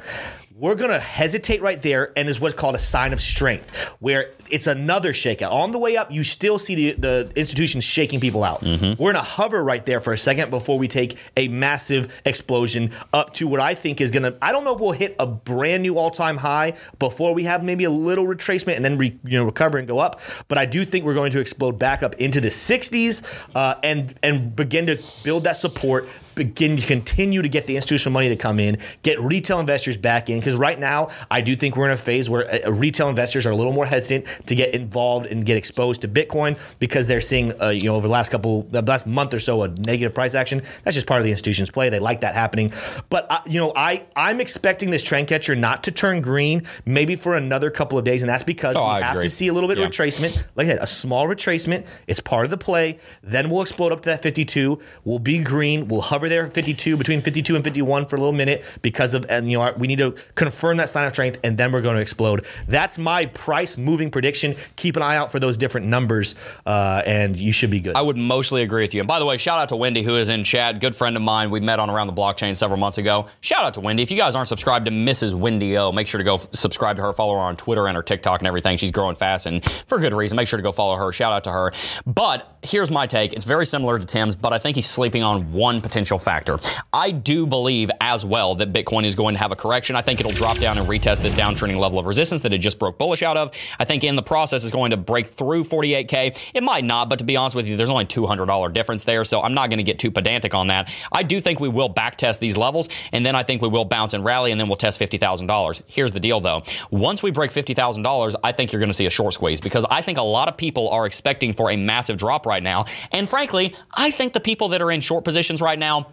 B: We're going to hesitate right there, and is what's called a sign of strength, where it's another shakeout. On the way up, you still see the, the institutions shaking people out.
A: Mm-hmm.
B: We're going to hover right there for a second before we take a massive explosion up to what I think is going to. I don't know if we'll hit a brand new all time high before we have maybe a little retracement and then re, you know recover and go up. But I do think we're going to explode back up into the 60s uh, and and begin to build that support begin to continue to get the institutional money to come in, get retail investors back in. Because right now, I do think we're in a phase where uh, retail investors are a little more hesitant to get involved and get exposed to Bitcoin because they're seeing, uh, you know, over the last couple, the last month or so, a negative price action. That's just part of the institution's play. They like that happening. But uh, you know, I I'm expecting this trend catcher not to turn green, maybe for another couple of days, and that's because
A: Oh,
B: we
A: I
B: have
A: agree.
B: to see a little bit
A: Yeah.
B: of retracement. Like I said, a small retracement. It's part of the play. Then we'll explode up to that 52. We'll be green. We'll hover there 52, between 52 and 51 for a little minute because of, and you know, we need to confirm that sign of strength, and then we're going to explode. That's my price moving prediction. Keep an eye out for those different numbers, uh, and you should be good.
A: I would mostly agree with you. And by the way, shout out to Wendy, who is in chat. Good friend of mine. We met on Around the Blockchain several months ago. Shout out to Wendy. If you guys aren't subscribed to Mrs. Wendy O, make sure to go f- subscribe to her, follow her on Twitter and her TikTok and everything. She's growing fast and for good reason. Make sure to go follow her. Shout out to her. But here's my take. It's very similar to Tim's, but I think he's sleeping on one potential factor. I do believe as well that Bitcoin is going to have a correction. I think it'll drop down and retest this downtrending level of resistance that it just broke bullish out of. I think in the process is going to break through 48K. It might not, but to be honest with you, there's only $200 difference there, so I'm not going to get too pedantic on that. I do think we will back test these levels, and then I think we will bounce and rally, and then we'll test $50,000. Here's the deal, though. Once we break $50,000, I think you're going to see a short squeeze because I think a lot of people are expecting for a massive drop right now. And frankly, I think the people that are in short positions right now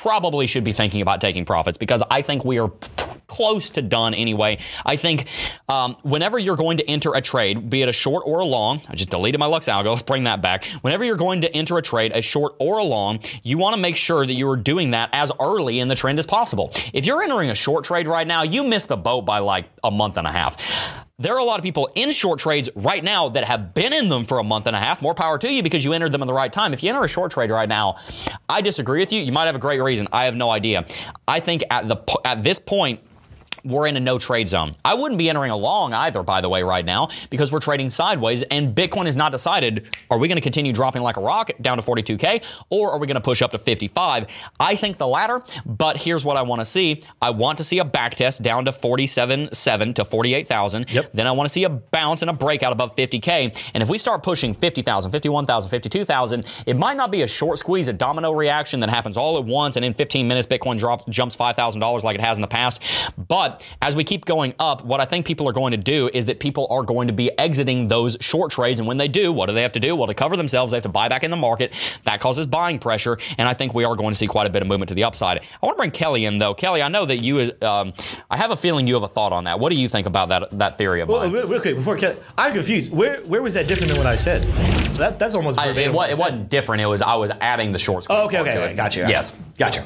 A: probably should be thinking about taking profits because I think we are close to done anyway. I think um, whenever you're going to enter a trade, be it a short or a long, I just deleted my Lux algo, let's bring that back. Whenever you're going to enter a trade, a short or a long, you want to make sure that you are doing that as early in the trend as possible. If you're entering a short trade right now, you missed the boat by like a month and a half. There are a lot of people in short trades right now that have been in them for a month and a half. More power to you because you entered them in the right time. If you enter a short trade right now, I disagree with you. You might have a great reason. I have no idea. I think at the at this point we're in a no trade zone. I wouldn't be entering a long either, by the way, right now, because we're trading sideways and Bitcoin has not decided are we going to continue dropping like a rock down to 42K or are we going to push up to 55? I think the latter, but here's what I want to see. I want to see a back test down to 47.7 to 48,000.
B: Yep.
A: Then I want to see a bounce and a breakout above 50K. And if we start pushing 50,000, 51,000, 52,000, it might not be a short squeeze, a domino reaction that happens all at once and in 15 minutes Bitcoin drops jumps $5,000 like it has in the past. But as we keep going up, what I think people are going to do is that people are going to be exiting those short trades. And when they do, what do they have to do? Well, to cover themselves, they have to buy back in the market. That causes buying pressure. And I think we are going to see quite a bit of movement to the upside. I want to bring Kelly in, though. Kelly, I know that you, is, um, I have a feeling you have a thought on that. What do you think about that, that theory of
B: Well,
A: mine?
B: real, real quick before Kelly, I'm confused. Where where was that different than what I said? That, that's almost
A: I, it,
B: what
A: it wasn't different. It was I was adding the short.
B: Oh, okay, okay, okay. Gotcha, gotcha.
A: Yes.
B: Gotcha.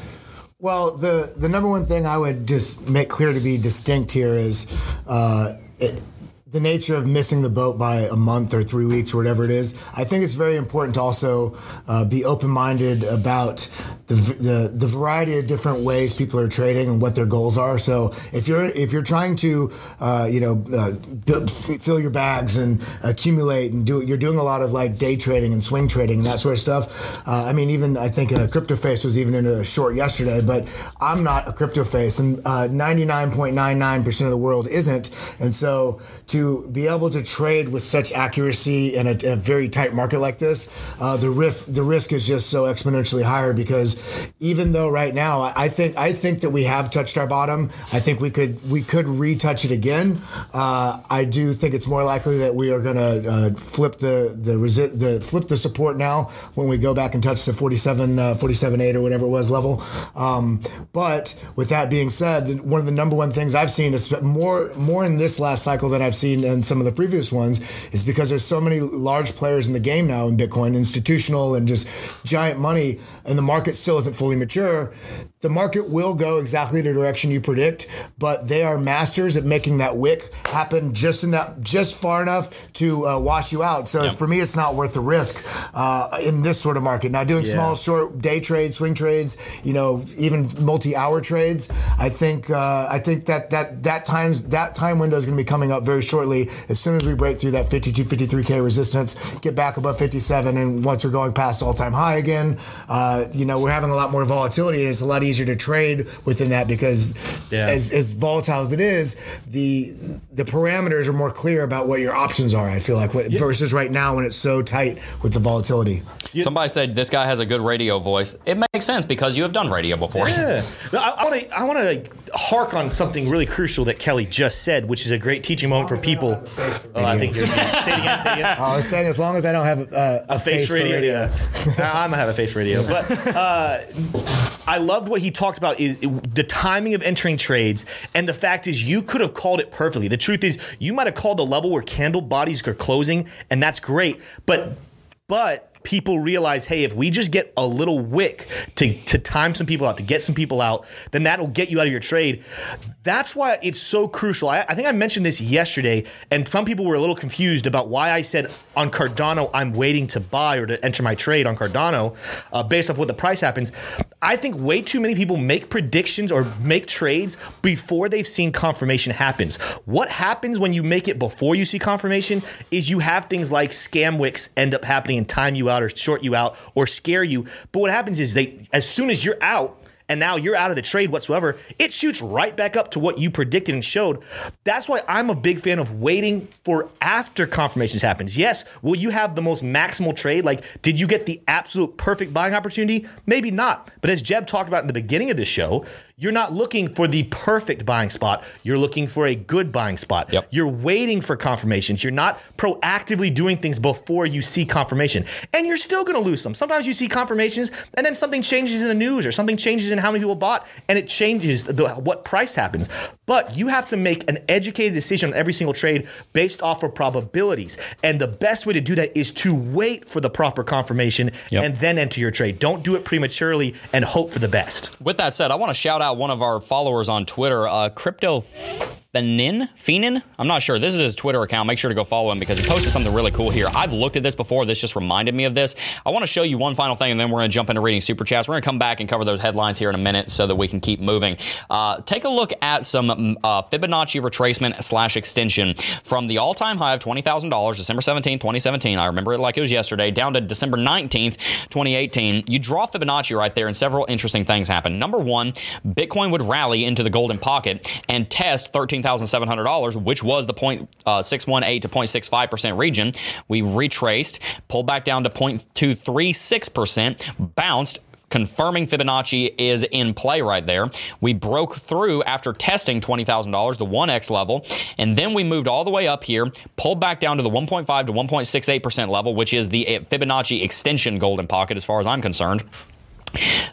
D: Well, the the number one thing I would just make clear to be distinct here is uh, it, the nature of missing the boat by a month or three weeks or whatever it is. I think it's very important to also uh, be open minded about the, the the variety of different ways people are trading and what their goals are. So if you're if you're trying to uh, you know uh, build, fill your bags and accumulate and do you're doing a lot of like day trading and swing trading and that sort of stuff. Uh, I mean, even I think uh, Crypto Face was even in a short yesterday, but I'm not a crypto face, and uh, 99.99% of the world isn't. And so to be able to trade with such accuracy in a, a very tight market like this, uh, the risk the risk is just so exponentially higher because even though right now I I think I think that we have touched our bottom, I think we could we could retouch it again. Uh, I do think it's more likely that we are going to uh, flip the the, resi- the flip the support now when we go back and touch the 47 uh, 47 8 or whatever it was level. Um, but with that being said, one of the number one things I've seen is more more in this last cycle than I've seen in some of the previous ones is because there's so many large players in the game now in Bitcoin, institutional and just giant money, and the market still isn't fully mature. The market will go exactly the direction you predict, but they are masters at making that wick happen just in that just far enough to uh, wash you out. So for me, it's not worth the risk uh, in this sort of market. Now, doing small, short day trades, swing trades, you know, even multi-hour trades, I think uh, I think that that that times that time window is going to be coming up very shortly. As soon as we break through that 52, 53k resistance, get back above 57, and once we're going past all-time high again, uh, you know, we're having a lot more volatility, and it's a lot easier to trade within that because
B: Yeah.
D: as, as volatile as it is, the the parameters are more clear about what your options are. I feel like what, versus right now when it's so tight with the volatility.
A: Somebody said this guy has a good radio voice. It makes sense because you have done radio before.
B: Yeah. No, I want to I want to like hark on something really crucial that Kelly just said, which is a great teaching moment for people. Oh, I think you're. say it again. Say it again.
D: I was saying as long as I don't have uh, a,
B: face,
D: for
B: radio. Yeah. I'm gonna have a face radio, but uh, I loved what he talked about is the timing of entering trades, and the fact is you could have called it perfectly. The truth is you might have called the level where candle bodies are closing, and that's great, but but people realize, hey, if we just get a little wick to, to time some people out, to get some people out, then that'll get you out of your trade. That's why it's so crucial. I, I think I mentioned this yesterday, and some people were a little confused about why I said on Cardano, I'm waiting to buy or to enter my trade on Cardano uh, based off what the price happens. I think way too many people make predictions or make trades before they've seen confirmation happens. What happens when you make it before you see confirmation is you have things like scam wicks end up happening and time you out or short you out or scare you. But what happens is they as soon as you're out and now you're out of the trade whatsoever, it shoots right back up to what you predicted and showed. That's why I'm a big fan of waiting for after confirmations happens. Yes, will you have the most maximal trade? Like, did you get the absolute perfect buying opportunity? Maybe not. But as Jeb talked about in the beginning of this show, you're not looking for the perfect buying spot. You're looking for a good buying spot.
A: Yep.
B: You're waiting for confirmations. You're not proactively doing things before you see confirmation. And you're still going to lose some. Sometimes you see confirmations and then something changes in the news or something changes in how many people bought and it changes the, what price happens. But you have to make an educated decision on every single trade based off of probabilities. And the best way to do that is to wait for the proper confirmation
A: Yep.
B: and then enter your trade. Don't do it prematurely and hope for the best.
A: With that said, I want to shout out one of our followers on Twitter, uh, Crypto Fenin. Fenin? I'm not sure. This is his Twitter account. Make sure to go follow him because he posted something really cool here. I've looked at this before. This just reminded me of this. I want to show you one final thing, and then we're going to jump into reading super chats. We're going to come back and cover those headlines here in a minute so that we can keep moving. Uh, take a look at some mm, uh, Fibonacci retracement slash extension from the all-time high of twenty thousand dollars, December 17, 2017. I remember it like it was yesterday. Down to December 19th, 2018. You draw Fibonacci right there, and several interesting things happen. Number one, Bitcoin would rally into the golden pocket and test $13,700, which was the uh, 0.618 to 0.65% region. We retraced, pulled back down to 0.236%, bounced confirming Fibonacci is in play right there. We broke through after testing $20,000, the 1x level, and then we moved all the way up here, pulled back down to the 1.5 to 1.68% level, which is the Fibonacci extension golden pocket as far as I'm concerned.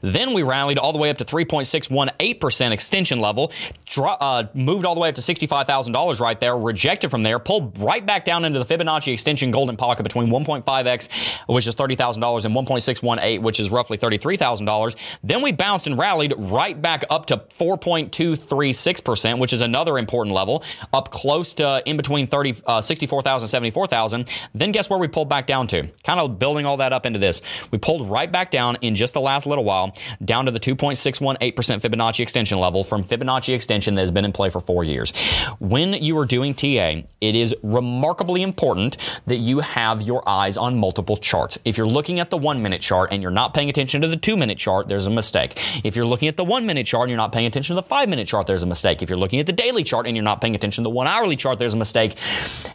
A: Then we rallied all the way up to 3.618% extension level, dro- uh, moved all the way up to $65,000 right there, rejected from there, pulled right back down into the Fibonacci extension golden pocket between 1.5x, which is $30,000, and 1.618, which is roughly $33,000. Then we bounced and rallied right back up to 4.236%, which is another important level, up close to in between 30, uh, 64,000 74,000. Then guess where we pulled back down to? Kind of building all that up into this. We pulled right back down in just the last little while, down to the 2.618% Fibonacci extension level from Fibonacci extension that has been in play for four years. When you are doing TA, it is remarkably important that you have your eyes on multiple charts. If you're looking at the one minute chart and you're not paying attention to the two minute chart, there's a mistake. If you're looking at the one minute chart and you're not paying attention to the five minute chart, there's a mistake. If you're looking at the daily chart and you're not paying attention to the one hourly chart, there's a mistake.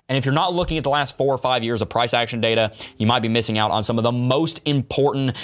A: And if you're not looking at the last four or five years of price action data, you might be missing out on some of the most important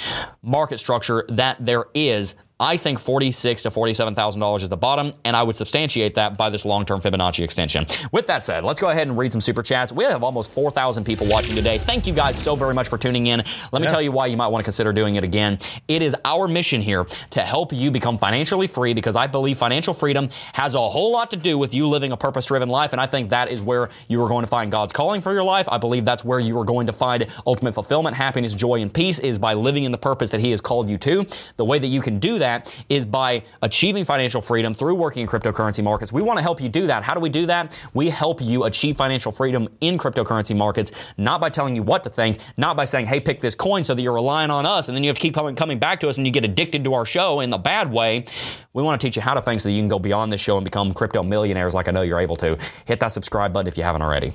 A: market structure that there is I think forty-six to forty-seven thousand dollars is the bottom, and I would substantiate that by this long-term Fibonacci extension. With that said, let's go ahead and read some super chats. We have almost four thousand people watching today. Thank you guys so very much for tuning in. Let me tell you why you might want to consider doing it again. It is our mission here to help you become financially free because I believe financial freedom has a whole lot to do with you living a purpose-driven life, and I think that is where you are going to find God's calling for your life. I believe that's where you are going to find ultimate fulfillment, happiness, joy, and peace is by living in the purpose that He has called you to. The way that you can do that is by achieving financial freedom through working in cryptocurrency markets. We want to help you do that. How do we do that? We help you achieve financial freedom in cryptocurrency markets, not by telling you what to think, not by saying, hey, pick this coin so that you're relying on us and then you have to keep coming, coming back to us and you get addicted to our show in the bad way. We want to teach you how to think so that you can go beyond this show and become crypto millionaires like I know you're able to. Hit that subscribe button if you haven't already.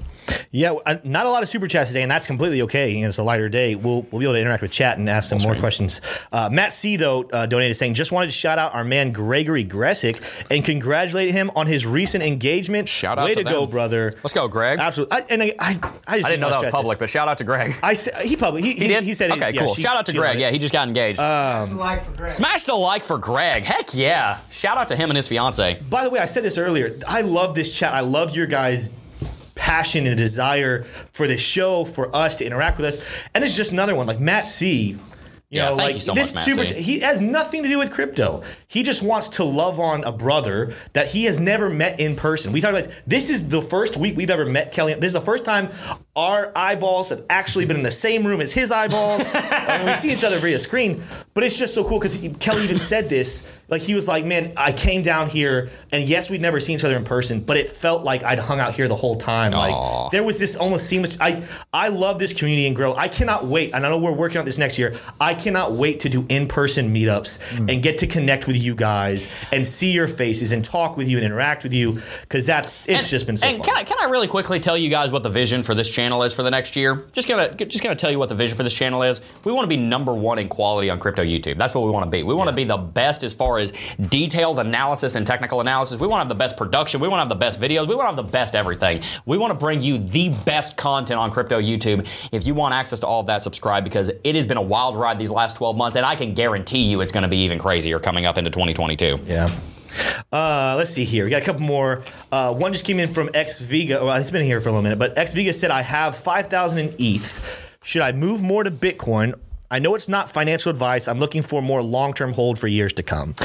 B: Yeah, not a lot of super chats today, and that's completely okay. You know, it's a lighter day. We'll, we'll be able to interact with chat and ask some more
A: screen.
B: questions. Uh, Matt C, though, uh, donated saying, just wanted to shout out our man Gregory Gressick and congratulate him on his recent engagement.
A: Shout out
B: Way
A: to
B: to go, brother.
A: Let's go, Greg.
B: Absolutely. I, and I, I, I just
A: I didn't know that was public, but shout out to Greg.
B: I he public. He,
A: He did?
B: He said,
A: okay,
B: yeah,
A: cool.
B: she-
A: Shout out to Greg. Yeah, he just got engaged.
D: Um, like for Greg.
A: Smash the like for Greg. Heck yeah. Shout out to him and his fiance.
B: By the way, I said this earlier. I love this chat. I love your guys' passion and desire for this show, for us to interact with us. And this is just another one, like Matt C. You
A: Yeah,
B: know, like
A: so
B: this
A: much,
B: super. He has nothing to do with crypto. He just wants to love on a brother that he has never met in person. We talked about this. this is the first week we've ever met Kelly. This is the first time our eyeballs have actually been in the same room as his eyeballs. and we see each other via screen, but it's just so cool because Kelly even said this. Like he was like, "Man, I came down here, and yes, we'd never seen each other in person, but it felt like I'd hung out here the whole time. Like there was this almost seamless. I I love this community and grow. I cannot wait. And I know we're working on this next year. I cannot wait to do in person meetups
A: Mm.
B: and get to connect with you guys and see your faces and talk with you and interact with you because that's it's
A: And-
B: just been so
A: and
B: fun.
A: Can I, can I really quickly tell you guys what the vision for this channel is for the next year? Just gonna just gonna tell you what the vision for this channel is. We want to be number one in quality on crypto YouTube. That's what we want to be. We want to be the best as far as detailed analysis and technical analysis. We want to have the best production. We want to have the best videos. We want to have the best everything. We want to bring you the best content on crypto YouTube. If you want access to all of that, subscribe because it has been a wild ride these last 12 months, and I can guarantee you it's going to be even crazier coming up into 2022.
B: Yeah. Uh, let's see here. We got a couple more. Uh, one just came in from X Vega. Well, it's been here for a little minute, but X Vega said, "I have five thousand in ETH. Should I move more to Bitcoin? I know it's not financial advice. I'm looking for more long-term hold for years to come."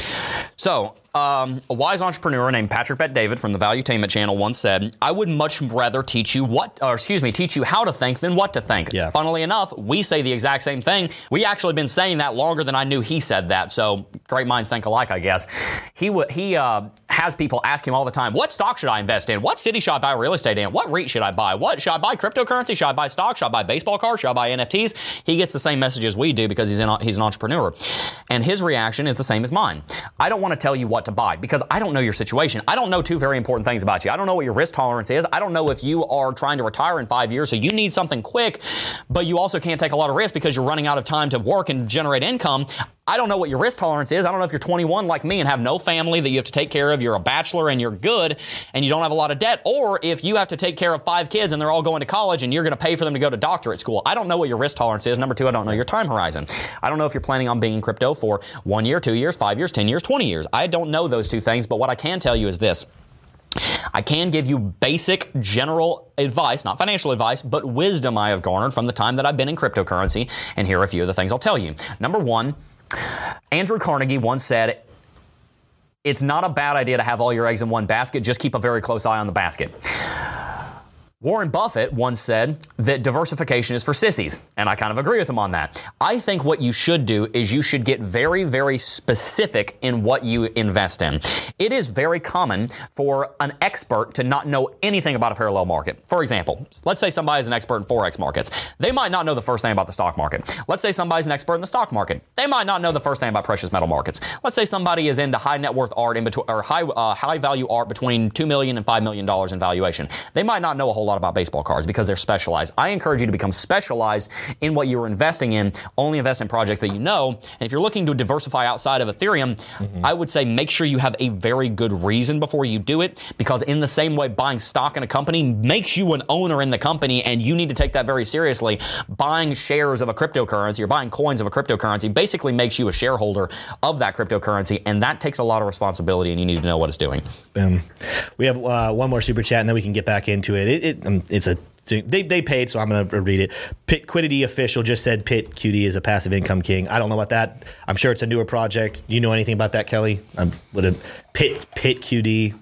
A: So, um, a wise entrepreneur named Patrick Bet David from the Valuetainment channel once said, I would much rather teach you what, or excuse me, teach you how to think than what to think.
B: Yeah.
A: Funnily enough, we say the exact same thing. We actually been saying that longer than I knew he said that. So, great minds think alike, I guess. He would he uh, has people ask him all the time, what stock should I invest in? What city should I buy real estate in? What REIT should I buy? What should I buy cryptocurrency? Should I buy stock? Should I buy baseball cards? Should I buy NFTs? He gets the same messages we do because he's in, he's an entrepreneur, and his reaction is the same as mine. I don't want to tell you what to buy because I don't know your situation. I don't know two very important things about you. I don't know what your risk tolerance is. I don't know if you are trying to retire in five years, so you need something quick, but you also can't take a lot of risk because you're running out of time to work and generate income. I don't know what your risk tolerance is. I don't know if you're 21 like me and have no family that you have to take care of. You're a bachelor and you're good and you don't have a lot of debt, or if you have to take care of five kids and they're all going to college and you're going to pay for them to go to doctorate school. I don't know what your risk tolerance is. Number two, I don't know your time horizon. I don't know if you're planning on being in crypto for one year, two years, five years, 10 years, 20 years. I don't know those two things, but what I can tell you is this. I can give you basic general advice, not financial advice, but wisdom I have garnered from the time that I've been in cryptocurrency. And here are a few of the things I'll tell you. Number one, Andrew Carnegie once said, It's not a bad idea to have all your eggs in one basket, just keep a very close eye on the basket. Warren Buffett once said that diversification is for sissies, and I kind of agree with him on that. I think what you should do is you should get very, very specific in what you invest in. It is very common for an expert to not know anything about a parallel market. For example, let's say somebody is an expert in Forex markets. They might not know the first thing about the stock market. Let's say somebody's an expert in the stock market. They might not know the first thing about precious metal markets. Let's say somebody is into high net worth art in between, or high, uh, high value art between $2 million and $5 million in valuation. They might not know a whole lot about baseball cards because they're specialized. Specialize. I encourage you to become specialized in what you're investing in. Only invest in projects that you know. And if you're looking to diversify outside of Ethereum, mm-hmm. I would say make sure you have a very good reason before you do it because in the same way buying stock in a company makes you an owner in the company and you need to take that very seriously. Buying shares of a cryptocurrency or buying coins of a cryptocurrency basically makes you a shareholder of that cryptocurrency and that takes a lot of responsibility and you need to know what it's doing.
B: Boom. We have uh, one more super chat and then we can get back into it. it, it um, it's a they, they paid, so I'm going to read it. Pitquidity official just said Pit QD is a passive income king. I don't know about that. I'm sure it's a newer project. You know anything about that, Kelly? Um, I'm with a Pit Pit QD.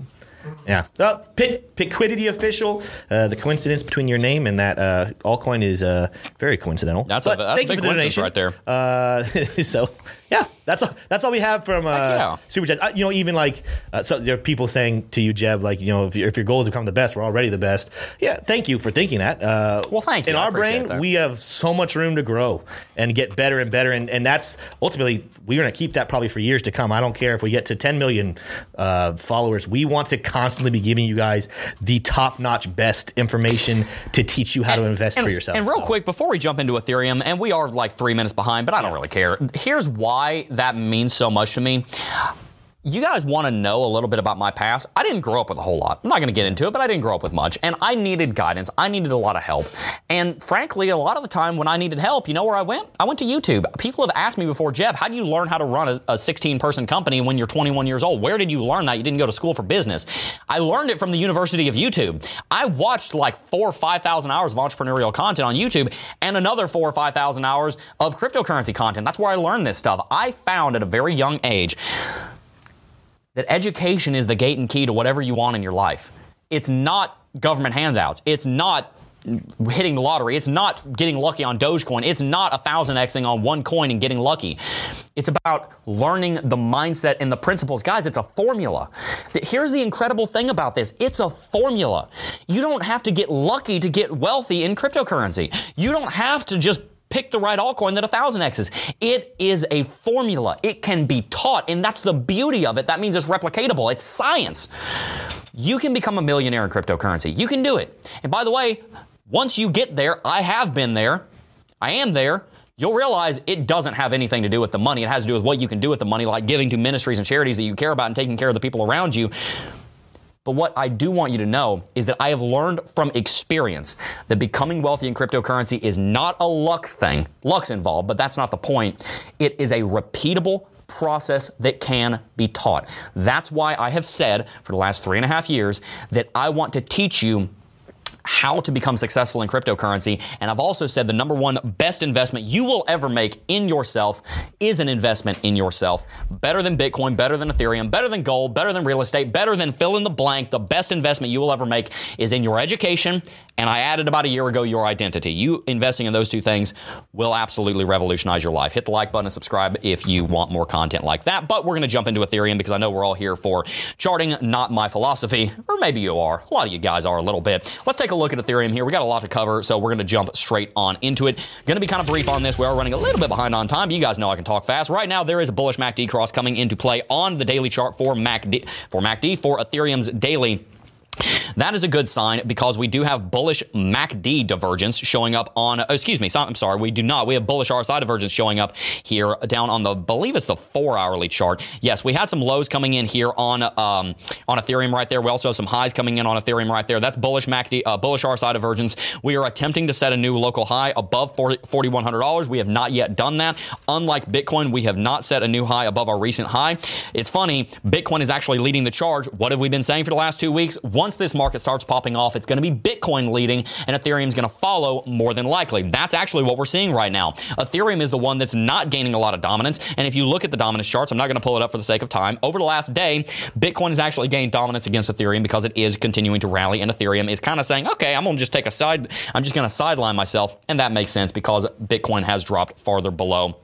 B: Yeah. Pit, Pitquidity official. Uh, the coincidence between your name and that uh, altcoin is uh, very coincidental.
A: That's but a, that's thank a big you for the donation. right there.
B: Uh, so yeah, that's all. That's all we have from uh, yeah. Super Chat. Uh, you know, even like uh, so there are people saying to you, Jeb, like you know, if, if, your goal is to become the best, we're already the best. Yeah, thank you for thinking that.
A: Uh, well, thank you.
B: In our brain, that. we have so much room to grow and get better and better, and and that's ultimately we're going to keep that probably for years to come. I don't care if we get to 10 million uh, followers. We want to constantly be giving you guys the top notch, best information to teach you how
A: and,
B: to invest
A: and,
B: for yourself.
A: And real so. quick, before we jump into Ethereum, and we are like three minutes behind, but I don't really care. Here's why that means so much to me you guys want to know a little bit about my past? I didn't grow up with a whole lot. I'm not going to get into it, but I didn't grow up with much. And I needed guidance. I needed a lot of help. And frankly, a lot of the time when I needed help, you know where I went? I went to YouTube. People have asked me before, Jeb, how do you learn how to run a 16 person company when you're 21 years old? Where did you learn that? You didn't go to school for business. I learned it from the University of YouTube. I watched like four or 5,000 hours of entrepreneurial content on YouTube and another four or 5,000 hours of cryptocurrency content. That's where I learned this stuff. I found at a very young age that education is the gate and key to whatever you want in your life. It's not government handouts. It's not hitting the lottery. It's not getting lucky on Dogecoin. It's not a thousand Xing on one coin and getting lucky. It's about learning the mindset and the principles. Guys, it's a formula. Here's the incredible thing about this it's a formula. You don't have to get lucky to get wealthy in cryptocurrency. You don't have to just pick the right altcoin that a thousand X's. It is a formula. It can be taught, and that's the beauty of it. That means it's replicatable. It's science. You can become a millionaire in cryptocurrency. You can do it. And by the way, once you get there, I have been there. I am there. You'll realize it doesn't have anything to do with the money. It has to do with what you can do with the money, like giving to ministries and charities that you care about and taking care of the people around you. But what I do want you to know is that I have learned from experience that becoming wealthy in cryptocurrency is not a luck thing. Luck's involved, but that's not the point. It is a repeatable process that can be taught. That's why I have said for the last three and a half years that I want to teach you how to become successful in cryptocurrency. And I've also said the number one best investment you will ever make in yourself is an investment in yourself. Better than Bitcoin, better than Ethereum, better than gold, better than real estate, better than fill in the blank. The best investment you will ever make is in your education. And I added about a year ago your identity. You investing in those two things will absolutely revolutionize your life. Hit the like button and subscribe if you want more content like that. But we're going to jump into Ethereum because I know we're all here for charting, not my philosophy. Or maybe you are. A lot of you guys are a little bit. Let's take a look at Ethereum here. We got a lot to cover, so we're going to jump straight on into it. Going to be kind of brief on this. We are running a little bit behind on time. But You guys know I can talk fast. Right now, there is a bullish MACD cross coming into play on the daily chart for MACD for MACD for Ethereum's daily. That is a good sign because we do have bullish MACD divergence showing up on, oh, excuse me, I'm sorry, we do not. We have bullish RSI divergence showing up here down on the, believe it's the four hourly chart. Yes, we had some lows coming in here on um, on Ethereum right there. We also have some highs coming in on Ethereum right there. That's bullish MACD, uh, bullish RSI divergence. We are attempting to set a new local high above $4,100. We have not yet done that. Unlike Bitcoin, we have not set a new high above our recent high. It's funny, Bitcoin is actually leading the charge. What have we been saying for the last two weeks? Once this market starts popping off, it's going to be Bitcoin leading and Ethereum's going to follow more than likely. That's actually what we're seeing right now. Ethereum is the one that's not gaining a lot of dominance. And if you look at the dominance charts, I'm not going to pull it up for the sake of time. Over the last day, Bitcoin has actually gained dominance against Ethereum because it is continuing to rally, and Ethereum is kind of saying, okay, I'm going to just take a side, I'm just going to sideline myself. And that makes sense because Bitcoin has dropped farther below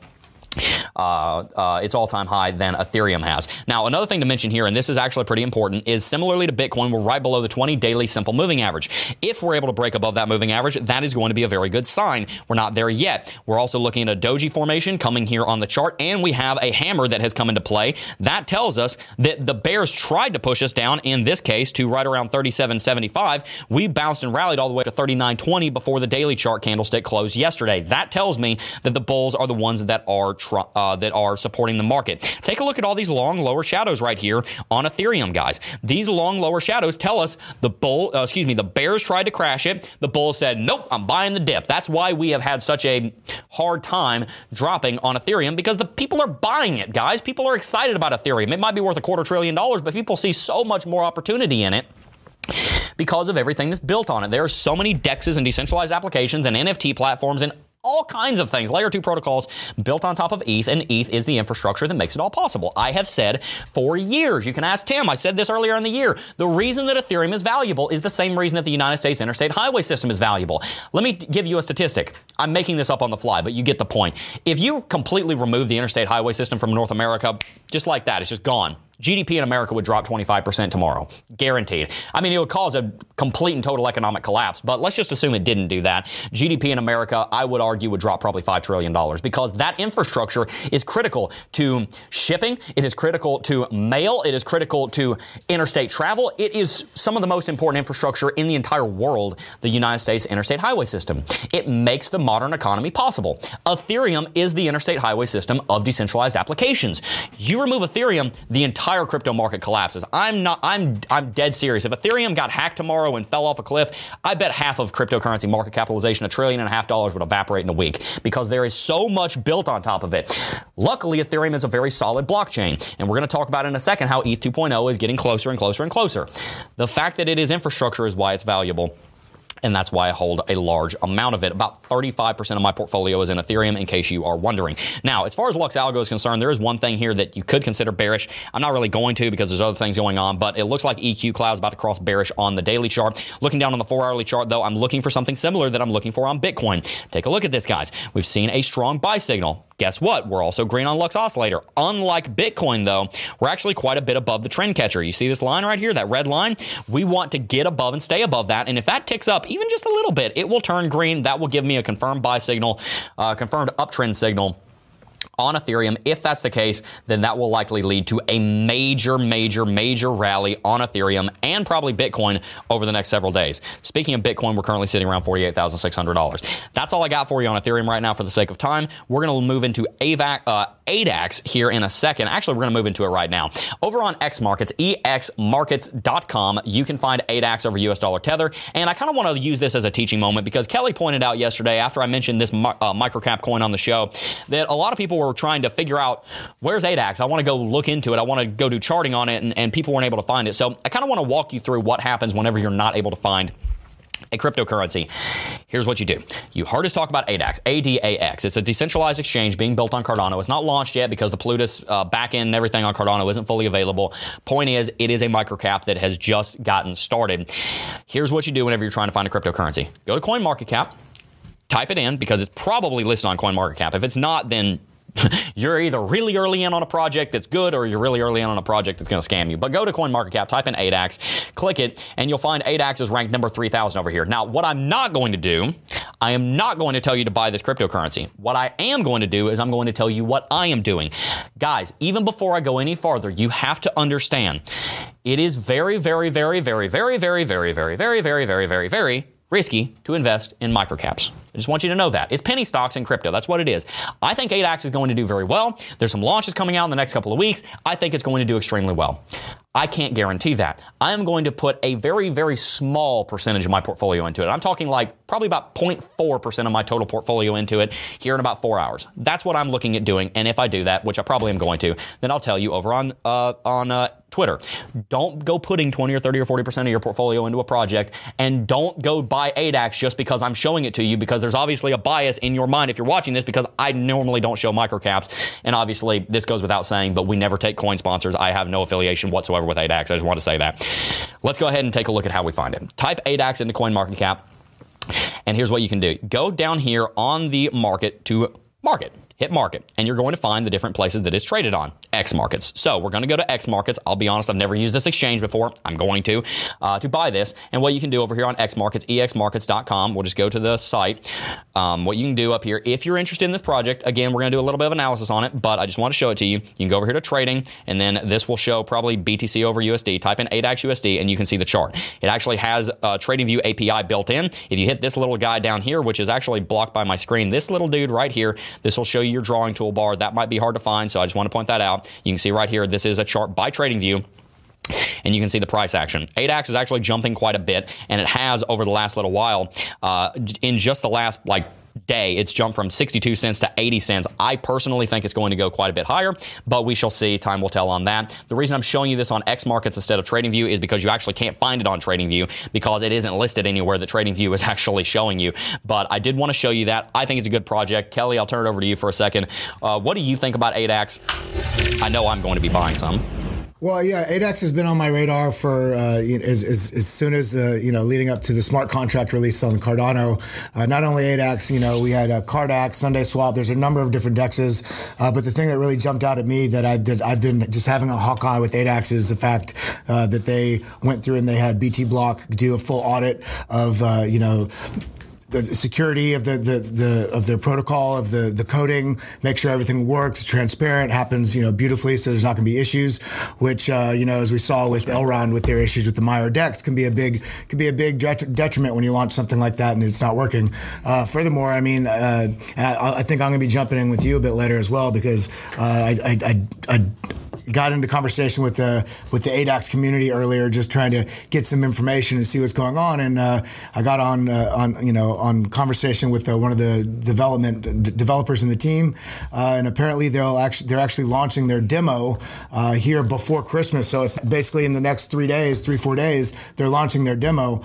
A: uh, uh, its all-time high than Ethereum has. Now, another thing to mention here, and this is actually pretty important, is similarly to Bitcoin, we're right below the 20 daily simple moving average. If we're able to break above that moving average, that is going to be a very good sign. We're not there yet. We're also looking at a doji formation coming here on the chart, and we have a hammer that has come into play. That tells us that the bears tried to push us down, in this case, to right around 37.75. We bounced and rallied all the way to 39.20 before the daily chart candlestick closed yesterday. That tells me that the bulls are the ones that are tr- uh, that are supporting the market. Take a look at all these long lower shadows right here on Ethereum, guys. These long lower shadows tell us the bull, uh, excuse me, the bears tried to crash it. The bull said, "Nope, I'm buying the dip." That's why we have had such a hard time dropping on Ethereum because the people are buying it, guys. People are excited about Ethereum. It might be worth a quarter trillion dollars, but people see so much more opportunity in it because of everything that's built on it. There are so many DEXs and decentralized applications and NFT platforms and all kinds of things. Layer 2 protocols built on top of ETH, and ETH is the infrastructure that makes it all possible. I have said for years, you can ask Tim, I said this earlier in the year, the reason that Ethereum is valuable is the same reason that the United States interstate highway system is valuable. Let me give you a statistic. I'm making this up on the fly, but you get the point. If you completely remove the interstate highway system from North America, just like that, it's just gone. GDP in America would drop 25% tomorrow. Guaranteed. I mean, it would cause a complete and total economic collapse, but let's just assume it didn't do that. GDP in America, I would argue, would drop probably $5 trillion because that infrastructure is critical to shipping, it is critical to mail, it is critical to interstate travel. It is some of the most important infrastructure in the entire world, the United States interstate highway system. It makes the modern economy possible. Ethereum is the interstate highway system of decentralized applications. You remove Ethereum, the entire entire crypto market collapses. I'm not I'm I'm dead serious. If Ethereum got hacked tomorrow and fell off a cliff, I bet half of cryptocurrency market capitalization, a trillion and a half dollars would evaporate in a week because there is so much built on top of it. Luckily, Ethereum is a very solid blockchain, and we're going to talk about in a second how ETH 2.0 is getting closer and closer and closer. The fact that it is infrastructure is why it's valuable and that's why I hold a large amount of it. About 35% of my portfolio is in Ethereum, in case you are wondering. Now, as far as Lux Algo is concerned, there is one thing here that you could consider bearish. I'm not really going to because there's other things going on, but it looks like EQ Cloud is about to cross bearish on the daily chart. Looking down on the four hourly chart, though, I'm looking for something similar that I'm looking for on Bitcoin. Take a look at this, guys. We've seen a strong buy signal. Guess what? We're also green on Lux Oscillator. Unlike Bitcoin, though, we're actually quite a bit above the trend catcher. You see this line right here, that red line? We want to get above and stay above that. And if that ticks up even just a little bit, it will turn green. That will give me a confirmed buy signal, uh, confirmed uptrend signal on Ethereum. If that's the case, then that will likely lead to a major, major, major rally on Ethereum and probably Bitcoin over the next several days. Speaking of Bitcoin, we're currently sitting around $48,600. That's all I got for you on Ethereum right now for the sake of time. We're going to move into AVAC, uh, ADAX here in a second. Actually, we're going to move into it right now. Over on X Markets, exmarkets.com, you can find ADAX over US dollar tether. And I kind of want to use this as a teaching moment because Kelly pointed out yesterday after I mentioned this uh, microcap coin on the show that a lot of people were trying to figure out where's ADAX. I want to go look into it. I want to go do charting on it, and, and people weren't able to find it. So I kind of want to walk you through what happens whenever you're not able to find a cryptocurrency. Here's what you do. You heard us talk about ADAX, ADAX. It's a decentralized exchange being built on Cardano. It's not launched yet because the Plutus uh, backend and everything on Cardano isn't fully available. Point is, it is a microcap that has just gotten started. Here's what you do whenever you're trying to find a cryptocurrency. Go to CoinMarketCap, type it in because it's probably listed on CoinMarketCap. If it's not, then you're either really early in on a project that's good or you're really early in on a project that's going to scam you. But go to CoinMarketCap, type in ADAX, click it, and you'll find ADAX is ranked number 3,000 over here. Now, what I'm not going to do, I am not going to tell you to buy this cryptocurrency. What I am going to do is I'm going to tell you what I am doing. Guys, even before I go any farther, you have to understand it is very very very very very, very, very, very, very, very, very, very, very, very, very, very, very risky to invest in microcaps. I just want you to know that. It's penny stocks and crypto. That's what it is. I think ADAX is going to do very well. There's some launches coming out in the next couple of weeks. I think it's going to do extremely well. I can't guarantee that. I am going to put a very, very small percentage of my portfolio into it. I'm talking like probably about 0.4% of my total portfolio into it here in about four hours. That's what I'm looking at doing. And if I do that, which I probably am going to, then I'll tell you over on uh, on uh, Twitter. Don't go putting 20 or 30 or 40% of your portfolio into a project and don't go buy ADAX just because I'm showing it to you because there's obviously a bias in your mind if you're watching this because I normally don't show microcaps. And obviously, this goes without saying, but we never take coin sponsors. I have no affiliation whatsoever with ADAX. I just want to say that. Let's go ahead and take a look at how we find it. Type ADAX into CoinMarketCap. And here's what you can do. Go down here on the market to market. Hit market, and you're going to find the different places that it's traded on. X markets. So we're going to go to X markets. I'll be honest, I've never used this exchange before. I'm going to uh, to buy this. And what you can do over here on X markets, exmarkets.com. We'll just go to the site. Um, what you can do up here, if you're interested in this project, again, we're going to do a little bit of analysis on it, but I just want to show it to you. You can go over here to trading, and then this will show probably BTC over USD. Type in ADAX USD, and you can see the chart. It actually has a TradingView API built in. If you hit this little guy down here, which is actually blocked by my screen, this little dude right here, this will show you your drawing toolbar. That might be hard to find, so I just want to point that out. You can see right here, this is a chart by TradingView and you can see the price action. ADAX is actually jumping quite a bit, and it has over the last little while. Uh, in just the last like day, it's jumped from 62 cents to 80 cents. I personally think it's going to go quite a bit higher, but we shall see. Time will tell on that. The reason I'm showing you this on X markets instead of TradingView is because you actually can't find it on TradingView because it isn't listed anywhere that TradingView is actually showing you. But I did want to show you that. I think it's a good project. Kelly, I'll turn it over to you for a second. Uh, what do you think about ADAX? I know I'm going to be buying some.
D: Well, yeah, ADAX has been on my radar for uh, as, as, as, soon as uh, you know leading up to the smart contract release on Cardano. Uh, not only ADAX, you know, we had uh, Cardax, SundaeSwap. There's a number of different dexes, uh, but the thing that really jumped out at me that I've, that I've been just having a hawk eye with ADAX is the fact uh, that they went through and they had BT Block do a full audit of uh, you know the security of the, the, the of their protocol of the the coding, make sure everything works, transparent, happens you know beautifully, so there's not going to be issues. Which uh, you know, as we saw with Elrond with their issues with the Maiar Dex, can be a big can be a big detriment when you launch something like that and it's not working. Uh, furthermore, I mean, uh, I, I, think I'm going to be jumping in with you a bit later as well because uh, I, I, I, I got into conversation with the with the ADAX community earlier, just trying to get some information and see what's going on. And uh, I got on uh, on you know on conversation with uh, one of the development d- developers in the team, uh, and apparently they'll actually they're actually launching their demo uh, here before Christmas. So it's basically in the next three days, three four days, they're launching their demo.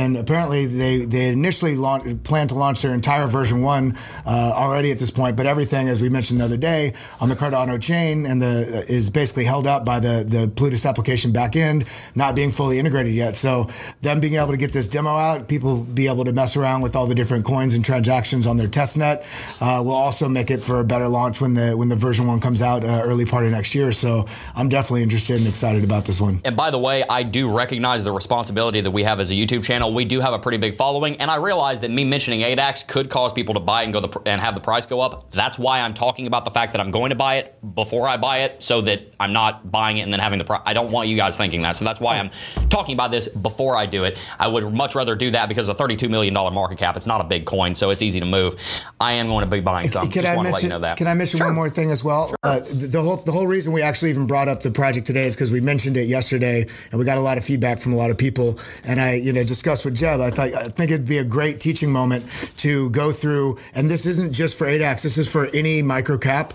D: And apparently they they initially plan planned to launch their entire version one already at this point, but everything, as we mentioned the other day, on the Cardano chain and the is basically held up by the, the Plutus application backend not being fully integrated yet. So them being able to get this demo out, people be able to mess around with all the different coins and transactions on their testnet uh, will also make it for a better launch when the when the version one comes out uh, early part of next year. So I'm definitely interested and excited about this one.
A: And by the way, I do recognize the responsibility that we have as a YouTube channel. We do have a pretty big following, and I realize that me mentioning ADAX could cause people to buy and go the, and have the price go up. That's why I'm talking about the fact that I'm going to buy it before I buy it, so that I'm not buying it and then having the price. I don't want you guys thinking that. So that's why I'm talking about this before I do it. I would much rather do that because a $32 million market cap, it's not a big coin, so it's easy to move. I am going to be buying some.
D: Can
A: Just
D: I
A: want
D: mention,
A: to let you know that.
D: Can I mention
A: Sure.
D: one more thing as well? Uh, the, the whole the whole reason we actually even brought up the project today is because we mentioned it yesterday and we got a lot of feedback from a lot of people. And I, you know, discussed with Jeb. I thought I think it'd be a great teaching moment to go through. And this isn't just for ADAX. This is for any micro cap.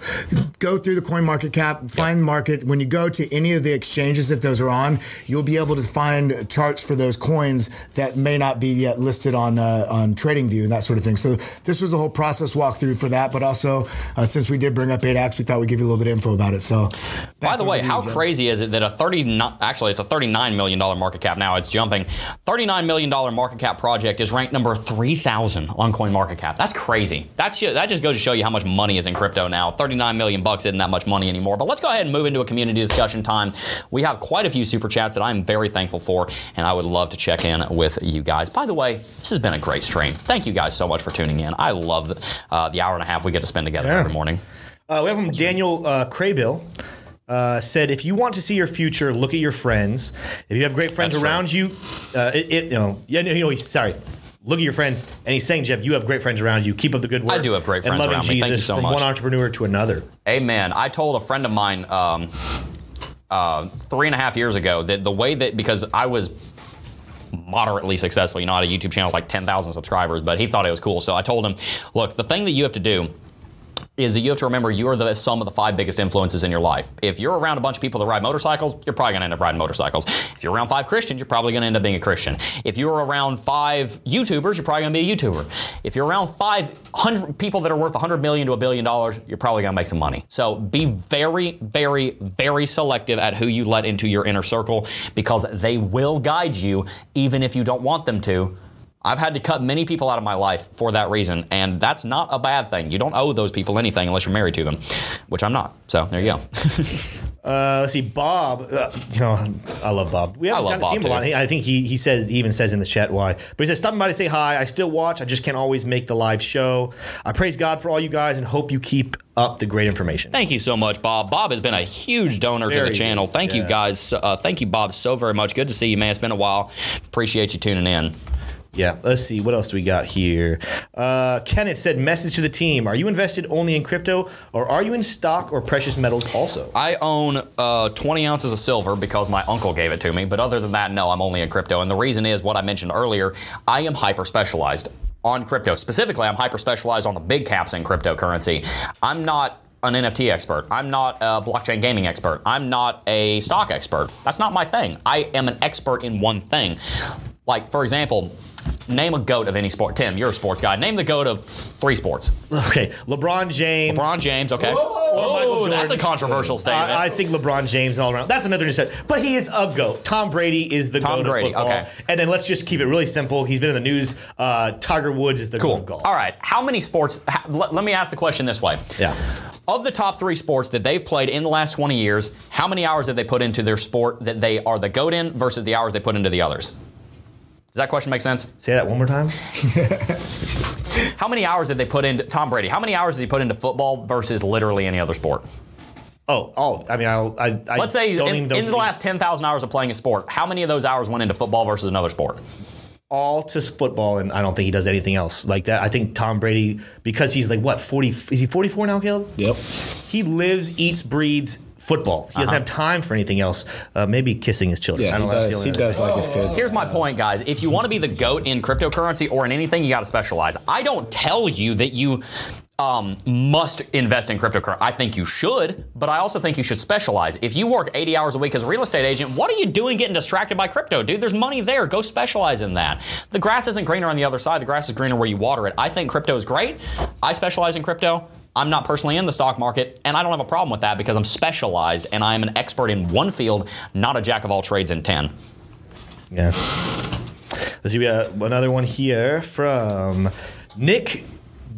D: Go through the coin market cap, find market. When you go to any of the exchanges that those are on, you'll be able to find charts for those coins that may not be yet listed on uh, on TradingView and that sort of thing. So this was a whole process walkthrough for that. But also, uh, since we did bring up ADAX, we thought we'd give you a little bit of info about it. So,
A: By the way,
D: to you,
A: how crazy is it that a 39 actually it's a 39 million dollar market cap now, it's jumping. 39 million dollar market cap project is ranked number 3000 on coin market cap. That's crazy. That's that just goes to show you how much money is in crypto now. 39 million bucks isn't that much money anymore. But let's go ahead and move into a community discussion time. We have quite a few super chats that I'm very thankful for and I would love to check in with you guys. By the way, this has been a great stream. Thank you guys so much for tuning in. I love the, uh, the hour and a half we get to spend together
B: Yeah.
A: every morning.
B: Uh, we have from Daniel uh, Craybill. Uh, said, if you want to see your future, look at your friends. If you have great friends
A: That's true.
B: around you, uh, it, it, you know, yeah, no, you know, sorry. Look at your friends, and he's saying, Jeb, you have great friends around you. Keep up the good work.
A: I do have great
B: and
A: friends
B: loving
A: around me.
B: Jesus
A: Thank you so
B: from
A: much.
B: one entrepreneur to another.
A: Amen. I told a friend of mine um, uh, three and a half years ago that the way that because I was moderately successful, you know, I had a YouTube channel with like 10,000 subscribers, but he thought it was cool. So I told him, look, the thing that you have to do is that you have to remember you are the sum of the five biggest influences in your life. If you're around a bunch of people that ride motorcycles, you're probably going to end up riding motorcycles. If you're around five Christians, you're probably going to end up being a Christian. If you're around five YouTubers, you're probably going to be a YouTuber. If you're around 500 people that are worth 100 million to a billion dollars, you're probably going to make some money. So be very, very, very selective at who you let into your inner circle because they will guide you even if you don't want them to. I've had to cut many people out of my life for that reason, and that's not a bad thing. You don't owe those people anything unless you're married to them, which I'm not. So there you go.
B: Uh, let's see, Bob. Uh, you know, I love Bob. We haven't
A: love
B: gotten to see him a lot. He- I think he he says he even says in the chat why. But he says stopping by to say hi. I still watch. I just can't always make the live show. I praise God for all you guys and hope you keep up the great information.
A: Thank you so much, Bob. Bob has been a huge donor to the channel. Thank you guys. Uh, thank you, Bob, so very much. Good to see you, man. It's been a while. Appreciate you tuning in.
B: Yeah, let's see. What else do we got here? Uh, Kenneth said, message to the team. Are you invested only in crypto or are you in stock or precious metals also?
A: I own uh, 20 ounces of silver because my uncle gave it to me. But other than that, no, I'm only in crypto. And the reason is what I mentioned earlier I am hyper specialized on crypto. Specifically, I'm hyper specialized on the big caps in cryptocurrency. I'm not an NFT expert. I'm not a blockchain gaming expert. I'm not a stock expert. That's not my thing. I am an expert in one thing. Like, for example, name a goat of any sport. Tim, you're a sports guy. Name the goat of three sports.
B: Okay, LeBron James.
A: LeBron James, okay.
B: Or Michael
A: Oh, that's a controversial statement.
B: I, I think LeBron James and all around. That's another new set. But he is a goat. Tom Brady is the
A: Tom
B: goat
A: Brady,
B: of football.
A: okay.
B: And then let's just keep it really simple. He's been in the news. Uh, Tiger Woods is the goat of golf.
A: All right. How many sports? ha- let, let me ask the question this way.
B: Yeah.
A: Of the top three sports that they've played in the last 20 years, how many hours have they put into their sport that they are the goat in versus the hours they put into the others? Does that question make sense?
B: Say that one more time.
A: How many hours did they put into Tom Brady? How many hours has he put into football versus literally any other sport?
B: Oh, oh. I mean, I, I, I
A: Let's say
B: don't
A: in,
B: even know
A: in the last 10,000 hours of playing a sport, how many of those hours went into football versus another sport?
B: all to football, and I don't think he does anything else like that. I think Tom Brady, because he's like what forty? Is he forty four now, Caleb?
E: Yep.
B: He lives, eats, breeds football. He doesn't have time for anything else. Uh, maybe kissing his children.
E: Yeah,
B: I
E: he
B: don't know. that's
E: does. He
B: other
E: does like his kids.
A: Here's my point, guys. If you want to be the GOAT in cryptocurrency or in anything, you got to specialize. I don't tell you that you um, must invest in cryptocurrency. I think you should, but I also think you should specialize. If you work 80 hours a week as a real estate agent, what are you doing getting distracted by crypto, dude? There's money there. Go specialize in that. The grass isn't greener on the other side. The grass is greener where you water it. I think crypto is great. I specialize in crypto. I'm not personally in the stock market, and I don't have a problem with that because I'm specialized and I am an expert in one field, not a jack of all trades in 10.
B: Yeah. Let's see. We got another one here from Nick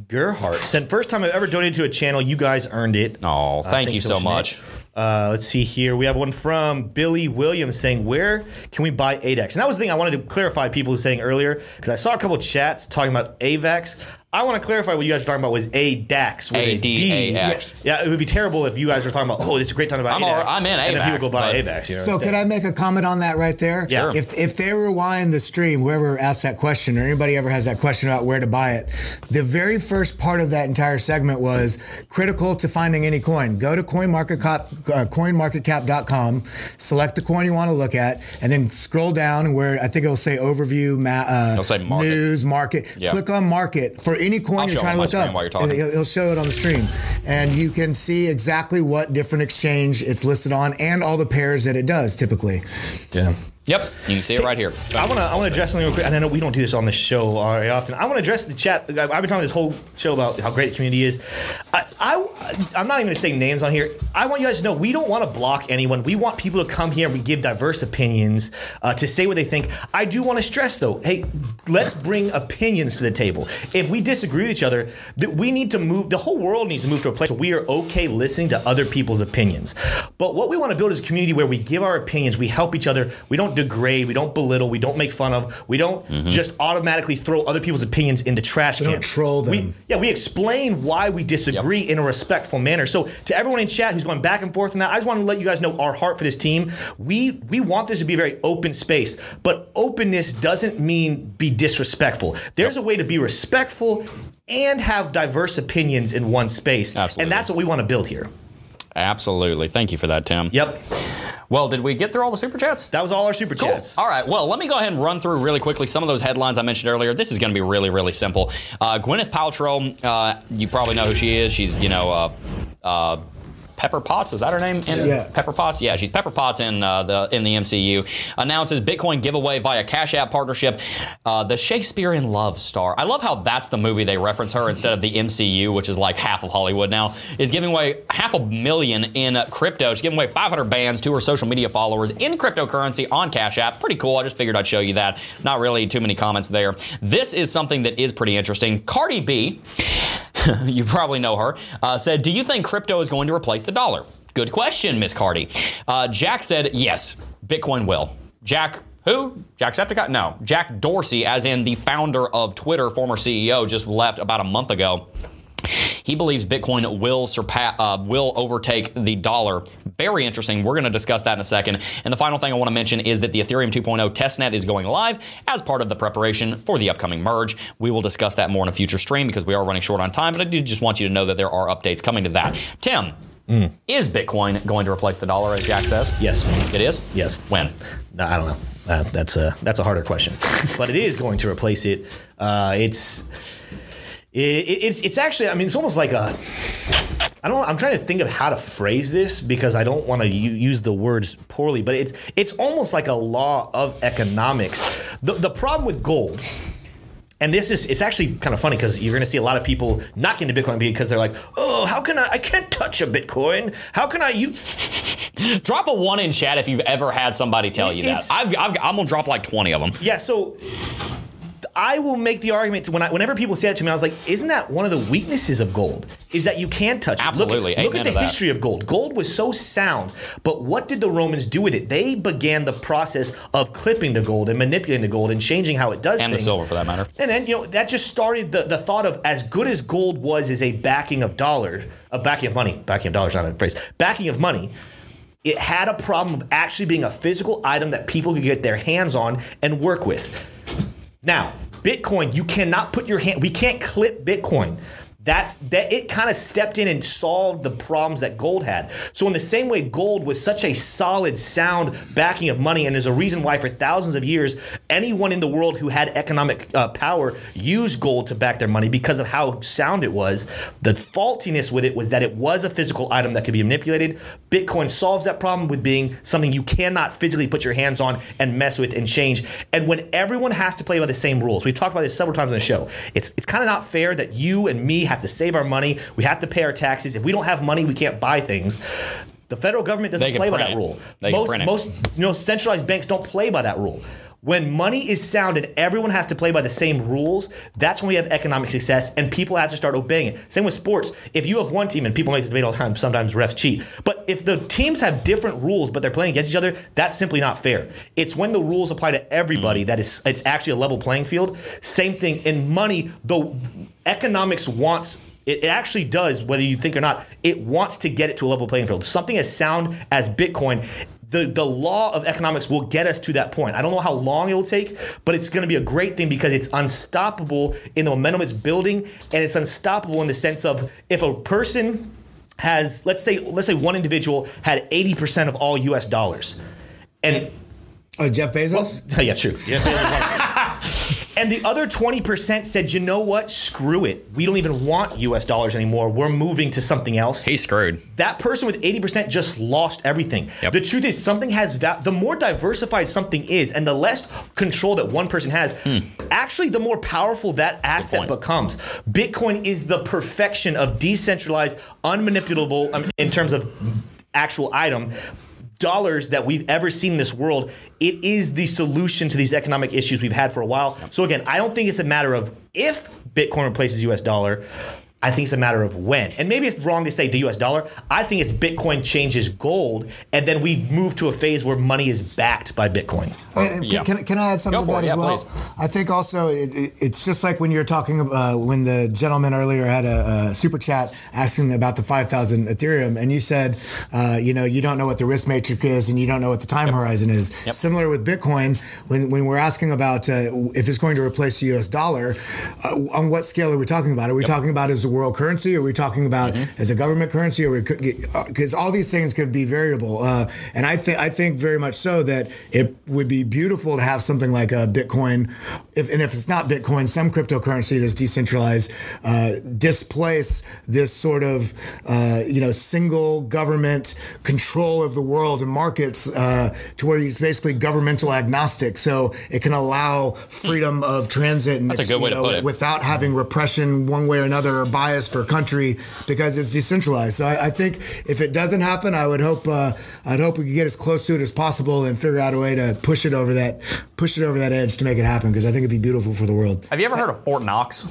B: Gerhart. Sent first time I've ever donated to a channel. You guys earned it.
A: Oh,
B: Uh,
A: thank you
B: thanks
A: so much.
B: Uh, let's see here. We have one from Billy Williams saying, "Where can we buy ADEX?" And that was the thing I wanted to clarify. People saying earlier because I saw a couple of chats talking about AVAX. I want to clarify what you guys were talking about was ADAX. with a D.
A: A-D-A-X.
B: Yeah, it would be terrible if you guys were talking about, "Oh, it's a great time to buy
A: I'm
B: ADAX."
A: all- I'm in
B: and then people go buy
A: but-
B: AVAX. You know,
D: So
B: instead.
D: could I make a comment on that right there?
B: Yeah. Sure.
D: If if they rewind the stream, whoever asked that question or anybody ever has that question about where to buy it, the very first part of that entire segment was critical to finding any coin. Go to CoinMarketCap, uh, CoinMarketCap.com, select the coin you want to look at, and then scroll down where I think it'll say overview, ma- uh,
A: It'll say market.
D: news, market.
A: Yeah.
D: Click on market for any coin
A: I'll
D: you're trying to look up.
A: while you're talking.
D: It'll, it'll show it on the stream, and you can see exactly what different exchange it's listed on and all the pairs that it does typically.
B: yeah.
A: Yep, you can see it right here.
B: I want to I want to address something real quick. And I know we don't do this on the show very often. I want to address the chat. I've been talking this whole show about how great the community is. I, I'm not even going to say names on here. I want you guys to know we don't want to block anyone. We want people to come here and we give diverse opinions uh, to say what they think. I do want to stress though. Hey, let's bring opinions to the table. If we disagree with each other, that we need to move. The whole world needs to move to a place where we are okay listening to other people's opinions. But what we want to build is a community where we give our opinions, we help each other, we don't degrade, we don't belittle, we don't make fun of, we don't just automatically throw other people's opinions in the trash can.
D: don't troll them.
B: We, yeah, we explain why we disagree in a respectful manner. So to everyone in chat who's going back and forth on that, I just want to let you guys know our heart for this team. We we want this to be a very open space, but openness doesn't mean be disrespectful. There's a way to be respectful and have diverse opinions in one space.
A: Absolutely.
B: And that's what we want to build here.
A: Absolutely. Thank you for that, Tim.
B: Yep.
A: Well, did we get through all the super chats?
B: That was all our super
A: Cool.
B: chats.
A: All right. Well, let me go ahead and run through really quickly some of those headlines I mentioned earlier. This is going to be really, really simple. Uh, Gwyneth Paltrow, uh, you probably know who she is. She's, you know, uh, uh, Pepper Potts. Is that her name? In
D: Yeah.
A: Pepper Potts. Yeah, she's Pepper Potts in uh, the in the MCU. Announces Bitcoin giveaway via Cash App partnership. Uh, the Shakespeare in Love star. I love how that's the movie they reference her instead of the MCU, which is like half of Hollywood now. Is giving away half a million in crypto. She's giving away 500 bands to her social media followers in cryptocurrency on Cash App. Pretty cool. I just figured I'd show you that. Not really too many comments there. This is something that is pretty interesting. Cardi B you probably know her, uh, said, Do you think crypto is going to replace the dollar? Good question, Miss Cardi. Uh, Jack said, Yes, Bitcoin will. Jack, who? Jack Jacksepticeye? No. Jack Dorsey, as in the founder of Twitter, former CEO, just left about a month ago. He believes Bitcoin will surpass, uh, will overtake the dollar. Very interesting. We're going to discuss that in a second. And the final thing I want to mention is that the Ethereum 2.0 testnet is going live as part of the preparation for the upcoming merge. We will discuss that more in a future stream because we are running short on time. But I do just want you to know that there are updates coming to that. Tim, is Bitcoin going to replace the dollar, as Jack says?
B: Yes.
A: It is.
B: Yes.
A: When?
B: No, I don't know. Uh, that's a that's a harder question, but it is going to replace it. Uh, it's it, it's it's actually. I mean, it's almost like a. I don't. I'm trying to think of how to phrase this because I don't want to u- use the words poorly, but it's it's almost like a law of economics. The the problem with gold. And this is, it's actually kind of funny because you're going to see a lot of people not getting into Bitcoin because they're like, oh, how can I, I can't touch a Bitcoin. How can I, you,
A: Drop a one in chat if you've ever had somebody tell you that. I've, I've, I'm going to drop like 20 of them.
B: Yeah, so I will make the argument to when I, whenever people say that to me, I was like, isn't that one of the weaknesses of gold? Is that you can touch it.
A: Absolutely.
B: Look, look at the
A: that.
B: history of gold. Gold was so sound, but what did the Romans do with it? They began the process of clipping the gold and manipulating the gold and changing how it does
A: And the
B: things.
A: silver, for that matter.
B: And then, you know, that just started the, the thought of as good as gold was as a backing of dollar, a backing of money, backing of dollars, not a phrase, backing of money. It had a problem of actually being a physical item that people could get their hands on and work with. Now, Bitcoin, you cannot put your hand. We can't clip Bitcoin. That's that. It kind of stepped in and solved the problems that gold had. So in the same way, gold was such a solid, sound backing of money, and there's a reason why for thousands of years, anyone in the world who had economic uh, power used gold to back their money because of how sound it was. The faultiness with it was that it was a physical item that could be manipulated. Bitcoin solves that problem with being something you cannot physically put your hands on and mess with and change. And when everyone has to play by the same rules, we've talked about this several times on the show. It's it's kind of not fair that you and me have to save our money. We have to pay our taxes. If we don't have money, we can't buy things. The federal government doesn't play by that
A: it.
B: rule.
A: They
B: most most you know centralized banks don't play by that rule. When money is sound and everyone has to play by the same rules, that's when we have economic success and people have to start obeying it. Same with sports. If you have one team and people make this debate all the time, sometimes refs cheat. But if the teams have different rules but they're playing against each other, that's simply not fair. It's when the rules apply to everybody mm. that is it's actually a level playing field. Same thing in money, though economics wants it it actually does, whether you think or not, it wants to get it to a level playing field. Something as sound as Bitcoin, the, the law of economics will get us to that point. I don't know how long it will take, but it's going to be a great thing because it's unstoppable in the momentum it's building, and it's unstoppable in the sense of if a person has, let's say, let's say one individual had 80% of all U.S. dollars, and
D: Uh, Jeff Bezos?
B: yeah, true. and the other 20% said, you know what? Screw it. We don't even want US dollars anymore. We're moving to something else.
A: He's screwed.
B: That person with 80% just lost everything.
A: Yep.
B: The truth is, something has va- the more diversified something is, and the less control that one person has, actually, the more powerful that asset
A: Hmm.
B: becomes. Bitcoin is the perfection of decentralized, unmanipulable um, in terms of actual item. Dollars that we've ever seen in this world, it is the solution to these economic issues we've had for a while. So again, I don't think it's a matter of if Bitcoin replaces US dollar. I think it's a matter of when. And maybe it's wrong to say the US dollar. I think it's Bitcoin changes gold, and then we move to a phase where money is backed by Bitcoin.
D: And
A: Yeah.
D: can, can I add something
A: Go
D: to that
A: it.
D: as
A: Yeah,
D: well?
A: please.
D: I think also it, it, it's just like when you're talking about when the gentleman earlier had a, a super chat asking about the 5,000 Ethereum, and you said, uh, you know, you don't know what the risk matrix is and you don't know what the time horizon is. Similar with Bitcoin, when, when we're asking about uh, if it's going to replace the US dollar, uh, on what scale are we talking about? Are we talking about as a world currency? Are we talking about
A: Mm-hmm.
D: as a government currency? Or we could because all these things could be variable. Uh, and I think I think very much so that it would be beautiful to have something like a Bitcoin, if, and if it's not Bitcoin, some cryptocurrency that's decentralized, uh, displace this sort of uh, you know single government control of the world and markets uh, to where it's basically governmental agnostic. So it can allow freedom of transit and
A: That's a good way to
D: know,
A: put it.
D: without having repression one way or another or bias for country because it's decentralized. So I, I think if it doesn't happen, I would hope uh, I'd hope we could get as close to it as possible and figure out a way to push it over that push it over that edge to make it happen because I think it'd be beautiful for the world.
A: Have you ever heard of Fort Knox?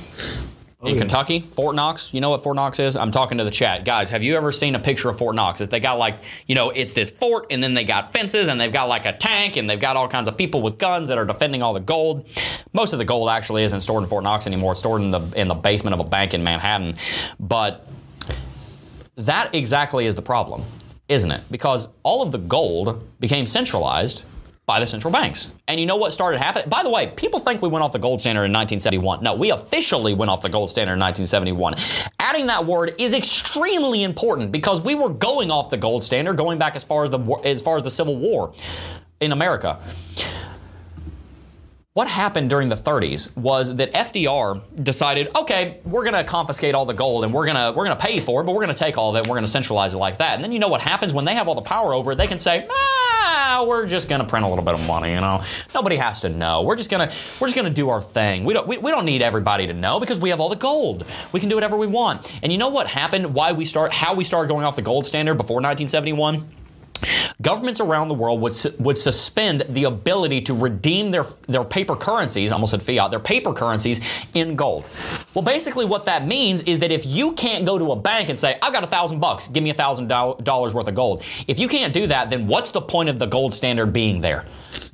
A: Oh, in
D: yeah.
A: Kentucky, Fort Knox. You know what Fort Knox is? I'm talking to the chat. Guys, have you ever seen a picture of Fort Knox? It's, they got like, you know, it's this fort and then they got fences and they've got like a tank and they've got all kinds of people with guns that are defending all the gold. Most of the gold actually isn't stored in Fort Knox anymore. It's stored in the in the basement of a bank in Manhattan. But that exactly is the problem, isn't it? Because all of the gold became centralized by the central banks. And you know what started happening? By the way, people think we went off the gold standard in 1971. No, we officially went off the gold standard in 1971. Adding that word is extremely important because we were going off the gold standard going back as far as the as far as the Civil War in America. What happened during the 30s was that FDR decided, okay, we're going to confiscate all the gold and we're going to we're going to pay for it, but we're going to take all of it and we're going to centralize it like that. And then you know what happens when they have all the power over it? They can say, ah, we're just to print a little bit of money, you know. Nobody has to know. We're just to we're just to do our thing. We don't we, we don't need everybody to know because we have all the gold. We can do whatever we want. And you know what happened? Why we start how we started going off the gold standard before 1971? Governments around the world would, su- would suspend the ability to redeem their, their paper currencies, almost said fiat, their paper currencies in gold. Well, basically, what that means is that if you can't go to a bank and say, I've got a thousand bucks, give me a thousand dollars worth of gold, if you can't do that, then what's the point of the gold standard being there?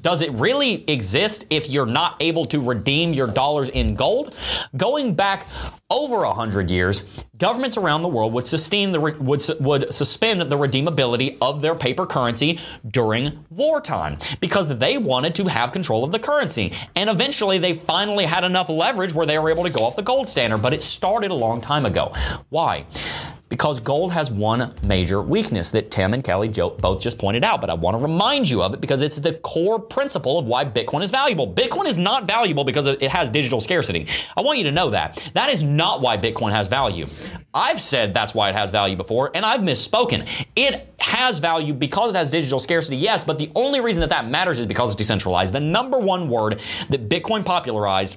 A: Does it really exist if you're not able to redeem your dollars in gold? Going back over a hundred years, governments around the world would sustain the would would suspend the redeemability of their paper currency during wartime because they wanted to have control of the currency. And eventually, they finally had enough leverage where they were able to go off the gold standard. But it started a long time ago. Why? Because gold has one major weakness that Tim and Kelly both just pointed out, but I want to remind you of it because it's the core principle of why Bitcoin is valuable. Bitcoin is not valuable because it has digital scarcity. I want you to know that. That is not why Bitcoin has value. I've said that's why it has value before, and I've misspoken. It has value because it has digital scarcity, yes, but the only reason that that matters is because it's decentralized. The number one word that Bitcoin popularized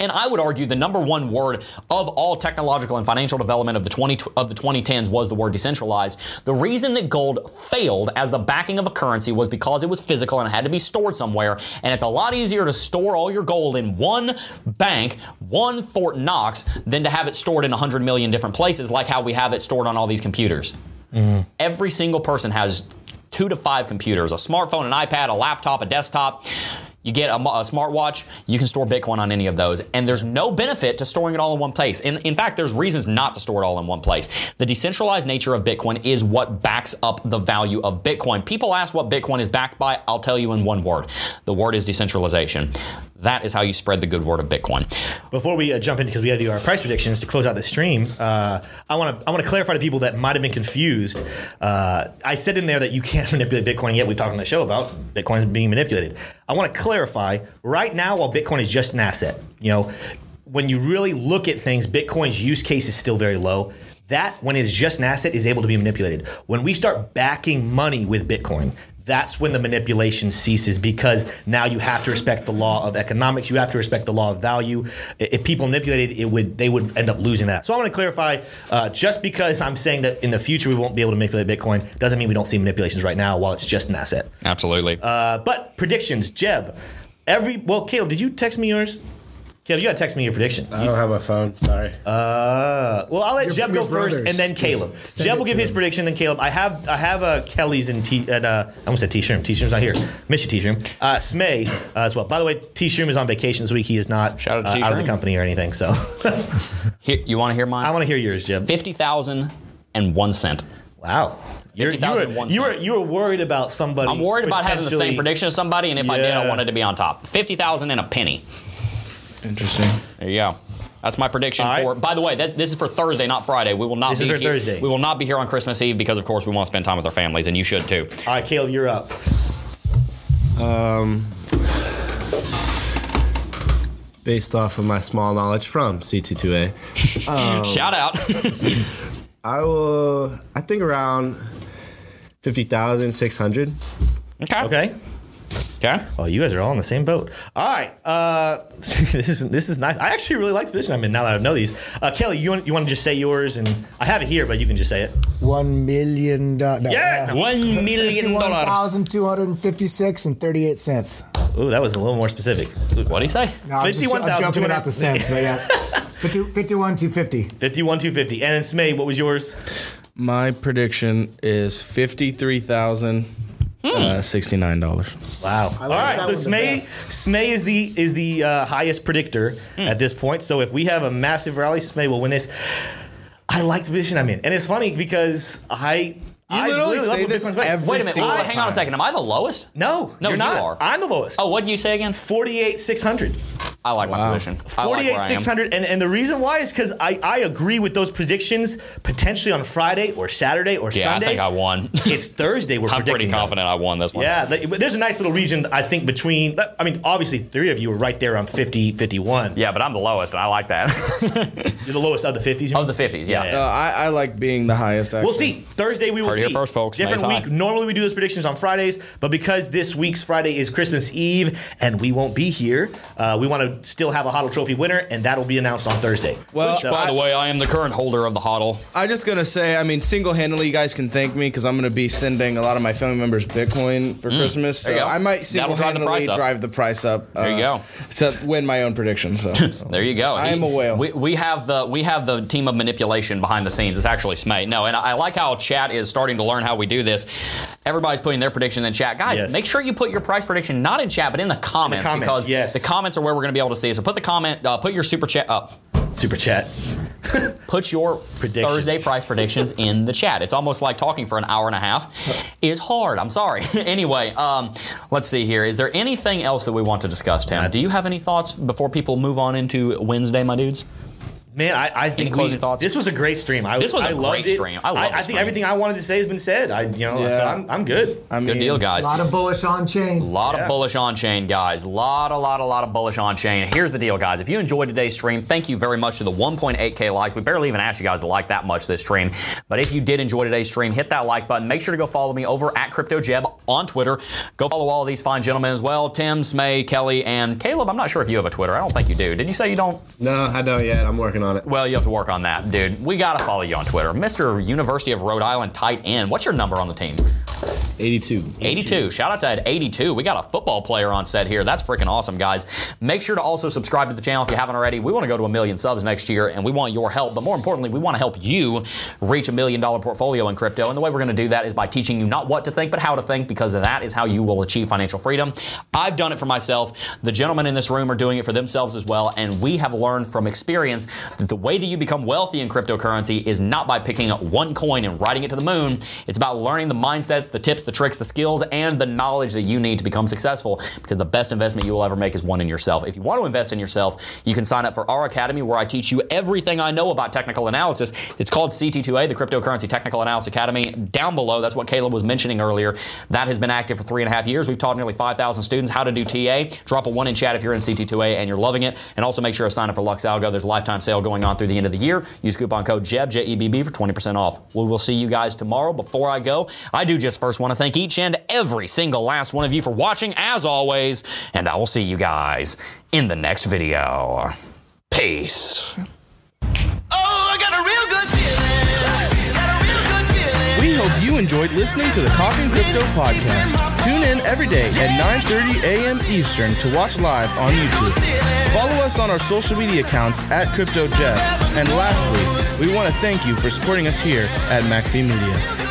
A: and I would argue the number one word of all technological and financial development of the 20 of the 2010s was the word decentralized. The reason that gold failed as the backing of a currency was because it was physical and it had to be stored somewhere. And it's a lot easier to store all your gold in one bank, one Fort Knox, than to have it stored in 100 million different places, like how we have it stored on all these computers. Mm-hmm. Every single person has two to five computers a smartphone, an iPad, a laptop, a desktop. You get a, a smartwatch, you can store Bitcoin on any of those. And there's no benefit to storing it all in one place. In, in fact, there's reasons not to store it all in one place. The decentralized nature of Bitcoin is what backs up the value of Bitcoin. People ask what Bitcoin is backed by. I'll tell you in one word the word is decentralization. That is how you spread the good word of Bitcoin.
B: Before we uh, jump in, because we got to do our price predictions to close out the stream, uh, I want to I want to clarify to people that might have been confused. Uh, I said in there that you can't manipulate Bitcoin. Yet we talked on the show about Bitcoin being manipulated. I want to clarify. Right now, while Bitcoin is just an asset, you know, when you really look at things, Bitcoin's use case is still very low. That when it is just an asset is able to be manipulated. When we start backing money with Bitcoin, that's when the manipulation ceases because now you have to respect the law of economics. You have to respect the law of value. If people manipulated, it would they would end up losing that. So I want to clarify: uh, just because I'm saying that in the future we won't be able to manipulate Bitcoin doesn't mean we don't see manipulations right now while it's just an asset.
A: Absolutely.
B: Uh, but predictions, Jeb. Every well, Caleb, did you text me yours? Caleb, you got to text me your prediction.
E: I don't have my phone. Sorry.
B: Uh, well, I'll let
D: Your-
B: Jeb
D: your
B: go first, and then Caleb.
D: Just
B: Jeb will give his
D: him.
B: prediction, then Caleb. I have I have uh, Kelly's and T and uh, I almost said T Shroom. T Shroom's not here. Miss you, T Shroom. Uh, Smay uh, as well. By the way, T Shroom is on vacation this week. He is not
A: Shout out
B: uh, out of the company or anything. So
A: Here, you want to hear mine?
B: I want to hear yours, Jeb.
A: Fifty thousand and one cent.
B: Wow. You're, you, were, you, were, you were worried about somebody.
A: I'm worried about having the same prediction as somebody, and if I did, I
B: Yeah.
A: wanted to be on top. Fifty thousand and a penny.
F: Interesting.
A: There you go. That's my prediction
B: All right.
A: for. By the way, that, this is for Thursday, not Friday. We will not
B: This is
A: be
B: for
A: here.
B: Thursday.
A: We will not be here on Christmas Eve because, of course, we want to spend time with our families, and you should too.
B: All right, Caleb, you're up.
E: Um, based off of my small knowledge from CT2A,
B: Oh.
A: Shout out.
E: I will. I think around fifty thousand six hundred.
A: okay.
B: Okay.
A: Okay.
B: Oh, you guys are all in the same boat. All right. Uh, this is this is nice. I actually really like the position I'm in now that I know these. Uh, Kelly, you want you want to just say yours, and I have it here, but you can just say it.
D: One million dollars. No,
B: Yeah.
A: One million
D: Fifty-one
A: dollars.
D: thousand two hundred and fifty-six and thirty-eight cents.
B: Ooh, that was a little more specific.
A: What do you say?
D: No, I'm, just, I'm joking about the cents, but yeah. 50, 51 250.
B: Fifty-one two fifty. And then Smay, what was yours?
C: My prediction is fifty-three thousand uh, sixty-nine dollars.
B: Wow. All
D: like
B: right.
D: that
B: So
D: one the
B: Smay
D: best.
B: Smay is the is the uh, highest predictor at this point. So if we have a massive rally, Smay will win this. I like the position I'm in, and it's funny because I.
C: You
B: I
C: literally
B: love
C: say
B: what
C: this
B: Bitcoin's weighing.
C: every
A: Wait a minute.
C: single
A: Wait, hang on a
C: time.
A: second. Am I the lowest?
B: No,
A: No,
B: you're
A: you
B: not.
A: are.
B: I'm the lowest.
A: Oh, what did you say again?
B: Forty-eight six hundred.
A: I like my position. I like
B: Forty-eight
A: where I am.
B: six hundred, and and the reason why is because I I agree with those predictions potentially on Friday or Saturday or
A: Yeah,
B: Sunday.
A: I think I won.
B: it's Thursday. We're
A: I'm
B: predicting.
A: pretty
B: though.
A: confident I won this one.
B: Yeah, th- there's a nice little region I think between. I mean, obviously three of you are right there on 50, 51.
A: Yeah, but I'm the lowest, and I like that.
B: You're the lowest of the 50s.
A: of the 50s, yeah.
B: Yeah.
C: Uh, I, I like being the highest. Actually.
B: We'll see. Thursday we will
A: Heard
B: see.
A: here first, folks.
B: Different
A: Nice
B: week.
A: high.
B: Normally we do those predictions on Fridays, but because this week's Friday is Christmas Eve and we won't be here, uh, we want to still have a Hodl Trophy winner, and that'll be announced on Thursday.
C: Well,
B: So-
A: By the way, I am the current holder of the hodl.
C: I'm just gonna say, I mean, single-handedly, you guys can thank me because I'm gonna be sending a lot of my family members Bitcoin for Christmas. So
A: Mm. There you go.
C: I might
A: That'll drive the
C: single-handedly
A: price
C: drive the price up.
A: There you
C: uh,
A: go.
C: To win my own prediction. So
A: There you go.
C: I am a whale.
A: We, we have the we have the team of manipulation behind the scenes. It's actually Smay. No, and I, I like how chat is starting to learn how we do this. Everybody's putting their prediction in chat. Guys,
B: Yes.
A: make sure you put your price prediction not in chat, but in the comments,
B: comments,
A: because
B: yes.
A: the comments are where we're going to be able to see. So put the comment, uh, put your super chat up.
B: Super chat.
A: Put your
B: Prediction.
A: Thursday price predictions in the chat. It's almost like talking for an hour and a half is hard. I'm sorry. anyway, um, let's see here. Is there anything else that we want to discuss, Tim? Do you have any thoughts before people move on into Wednesday, my dudes?
B: Man, I, I think
A: closing
B: we-
A: thoughts?
B: This was a great stream. I,
A: This was a
B: I
A: great
B: it.
A: stream. I love
B: I, think
A: stream.
B: everything I wanted to say has been said. I, you know,
C: Yeah.
B: so I'm, I'm good.
C: I mean,
A: Good deal, guys.
D: A lot of bullish on chain.
A: A lot
B: Yeah.
A: of bullish on chain, guys. Lot, a lot, a lot of bullish on chain. Here's the deal, guys. If you enjoyed today's stream, thank you very much to the 1.8k likes. We barely even asked you guys to like that much this stream. But if you did enjoy today's stream, hit that like button. Make sure to go follow me over at CryptoJeb on Twitter. Go follow all of these fine gentlemen as well. Tim, Smay, Kelly, and Caleb. I'm not sure if you have a Twitter. I don't think you do. Did you say you don't?
E: No, I don't yet. I'm working on it.
A: Well, you have to work on that, dude. We gotta follow you on Twitter, Mr. University of Rhode Island tight end. What's your number on the team?
E: 82.
A: 82. Shout out to Ed 82. We got a football player on set here. That's freaking awesome, guys. Make sure to also subscribe to the channel if you haven't already. We want to go to a million subs next year, and we want your help. But more importantly, we want to help you reach a million dollar portfolio in crypto. And the way we're going to do that is by teaching you not what to think, but how to think, because that is how you will achieve financial freedom. I've done it for myself. The gentlemen in this room are doing it for themselves as well. And we have learned from experience that the way that you become wealthy in cryptocurrency is not by picking up one coin and riding it to the moon. It's about learning the mindsets, the tips, the tricks, the skills, and the knowledge that you need to become successful. Because the best investment you will ever make is one in yourself. If you want to invest in yourself, you can sign up for our academy where I teach you everything I know about technical analysis. It's called CT2A, the Cryptocurrency Technical Analysis Academy. Down below, that's what Caleb was mentioning earlier. That has been active for three and a half years. We've taught nearly 5,000 students how to do TA. Drop a one in chat if you're in CT2A and you're loving it. And also make sure to sign up for Lux Algo. There's lifetime sale going on through the end of the year. Use coupon code JEB, J E B B, for 20% off. We will see you guys tomorrow. Before I go, I do just first want to thank each and every single last one of you for watching, as always. And I will see you guys in the next video. Peace.
F: Oh, I got a real good
C: hope you enjoyed listening to the and Crypto podcast. Tune in every day at 9:30 a.m. Eastern to watch live on YouTube. Follow us on our social media accounts at CryptoJeb. And lastly, we want to thank you for supporting us here at MacFee Media.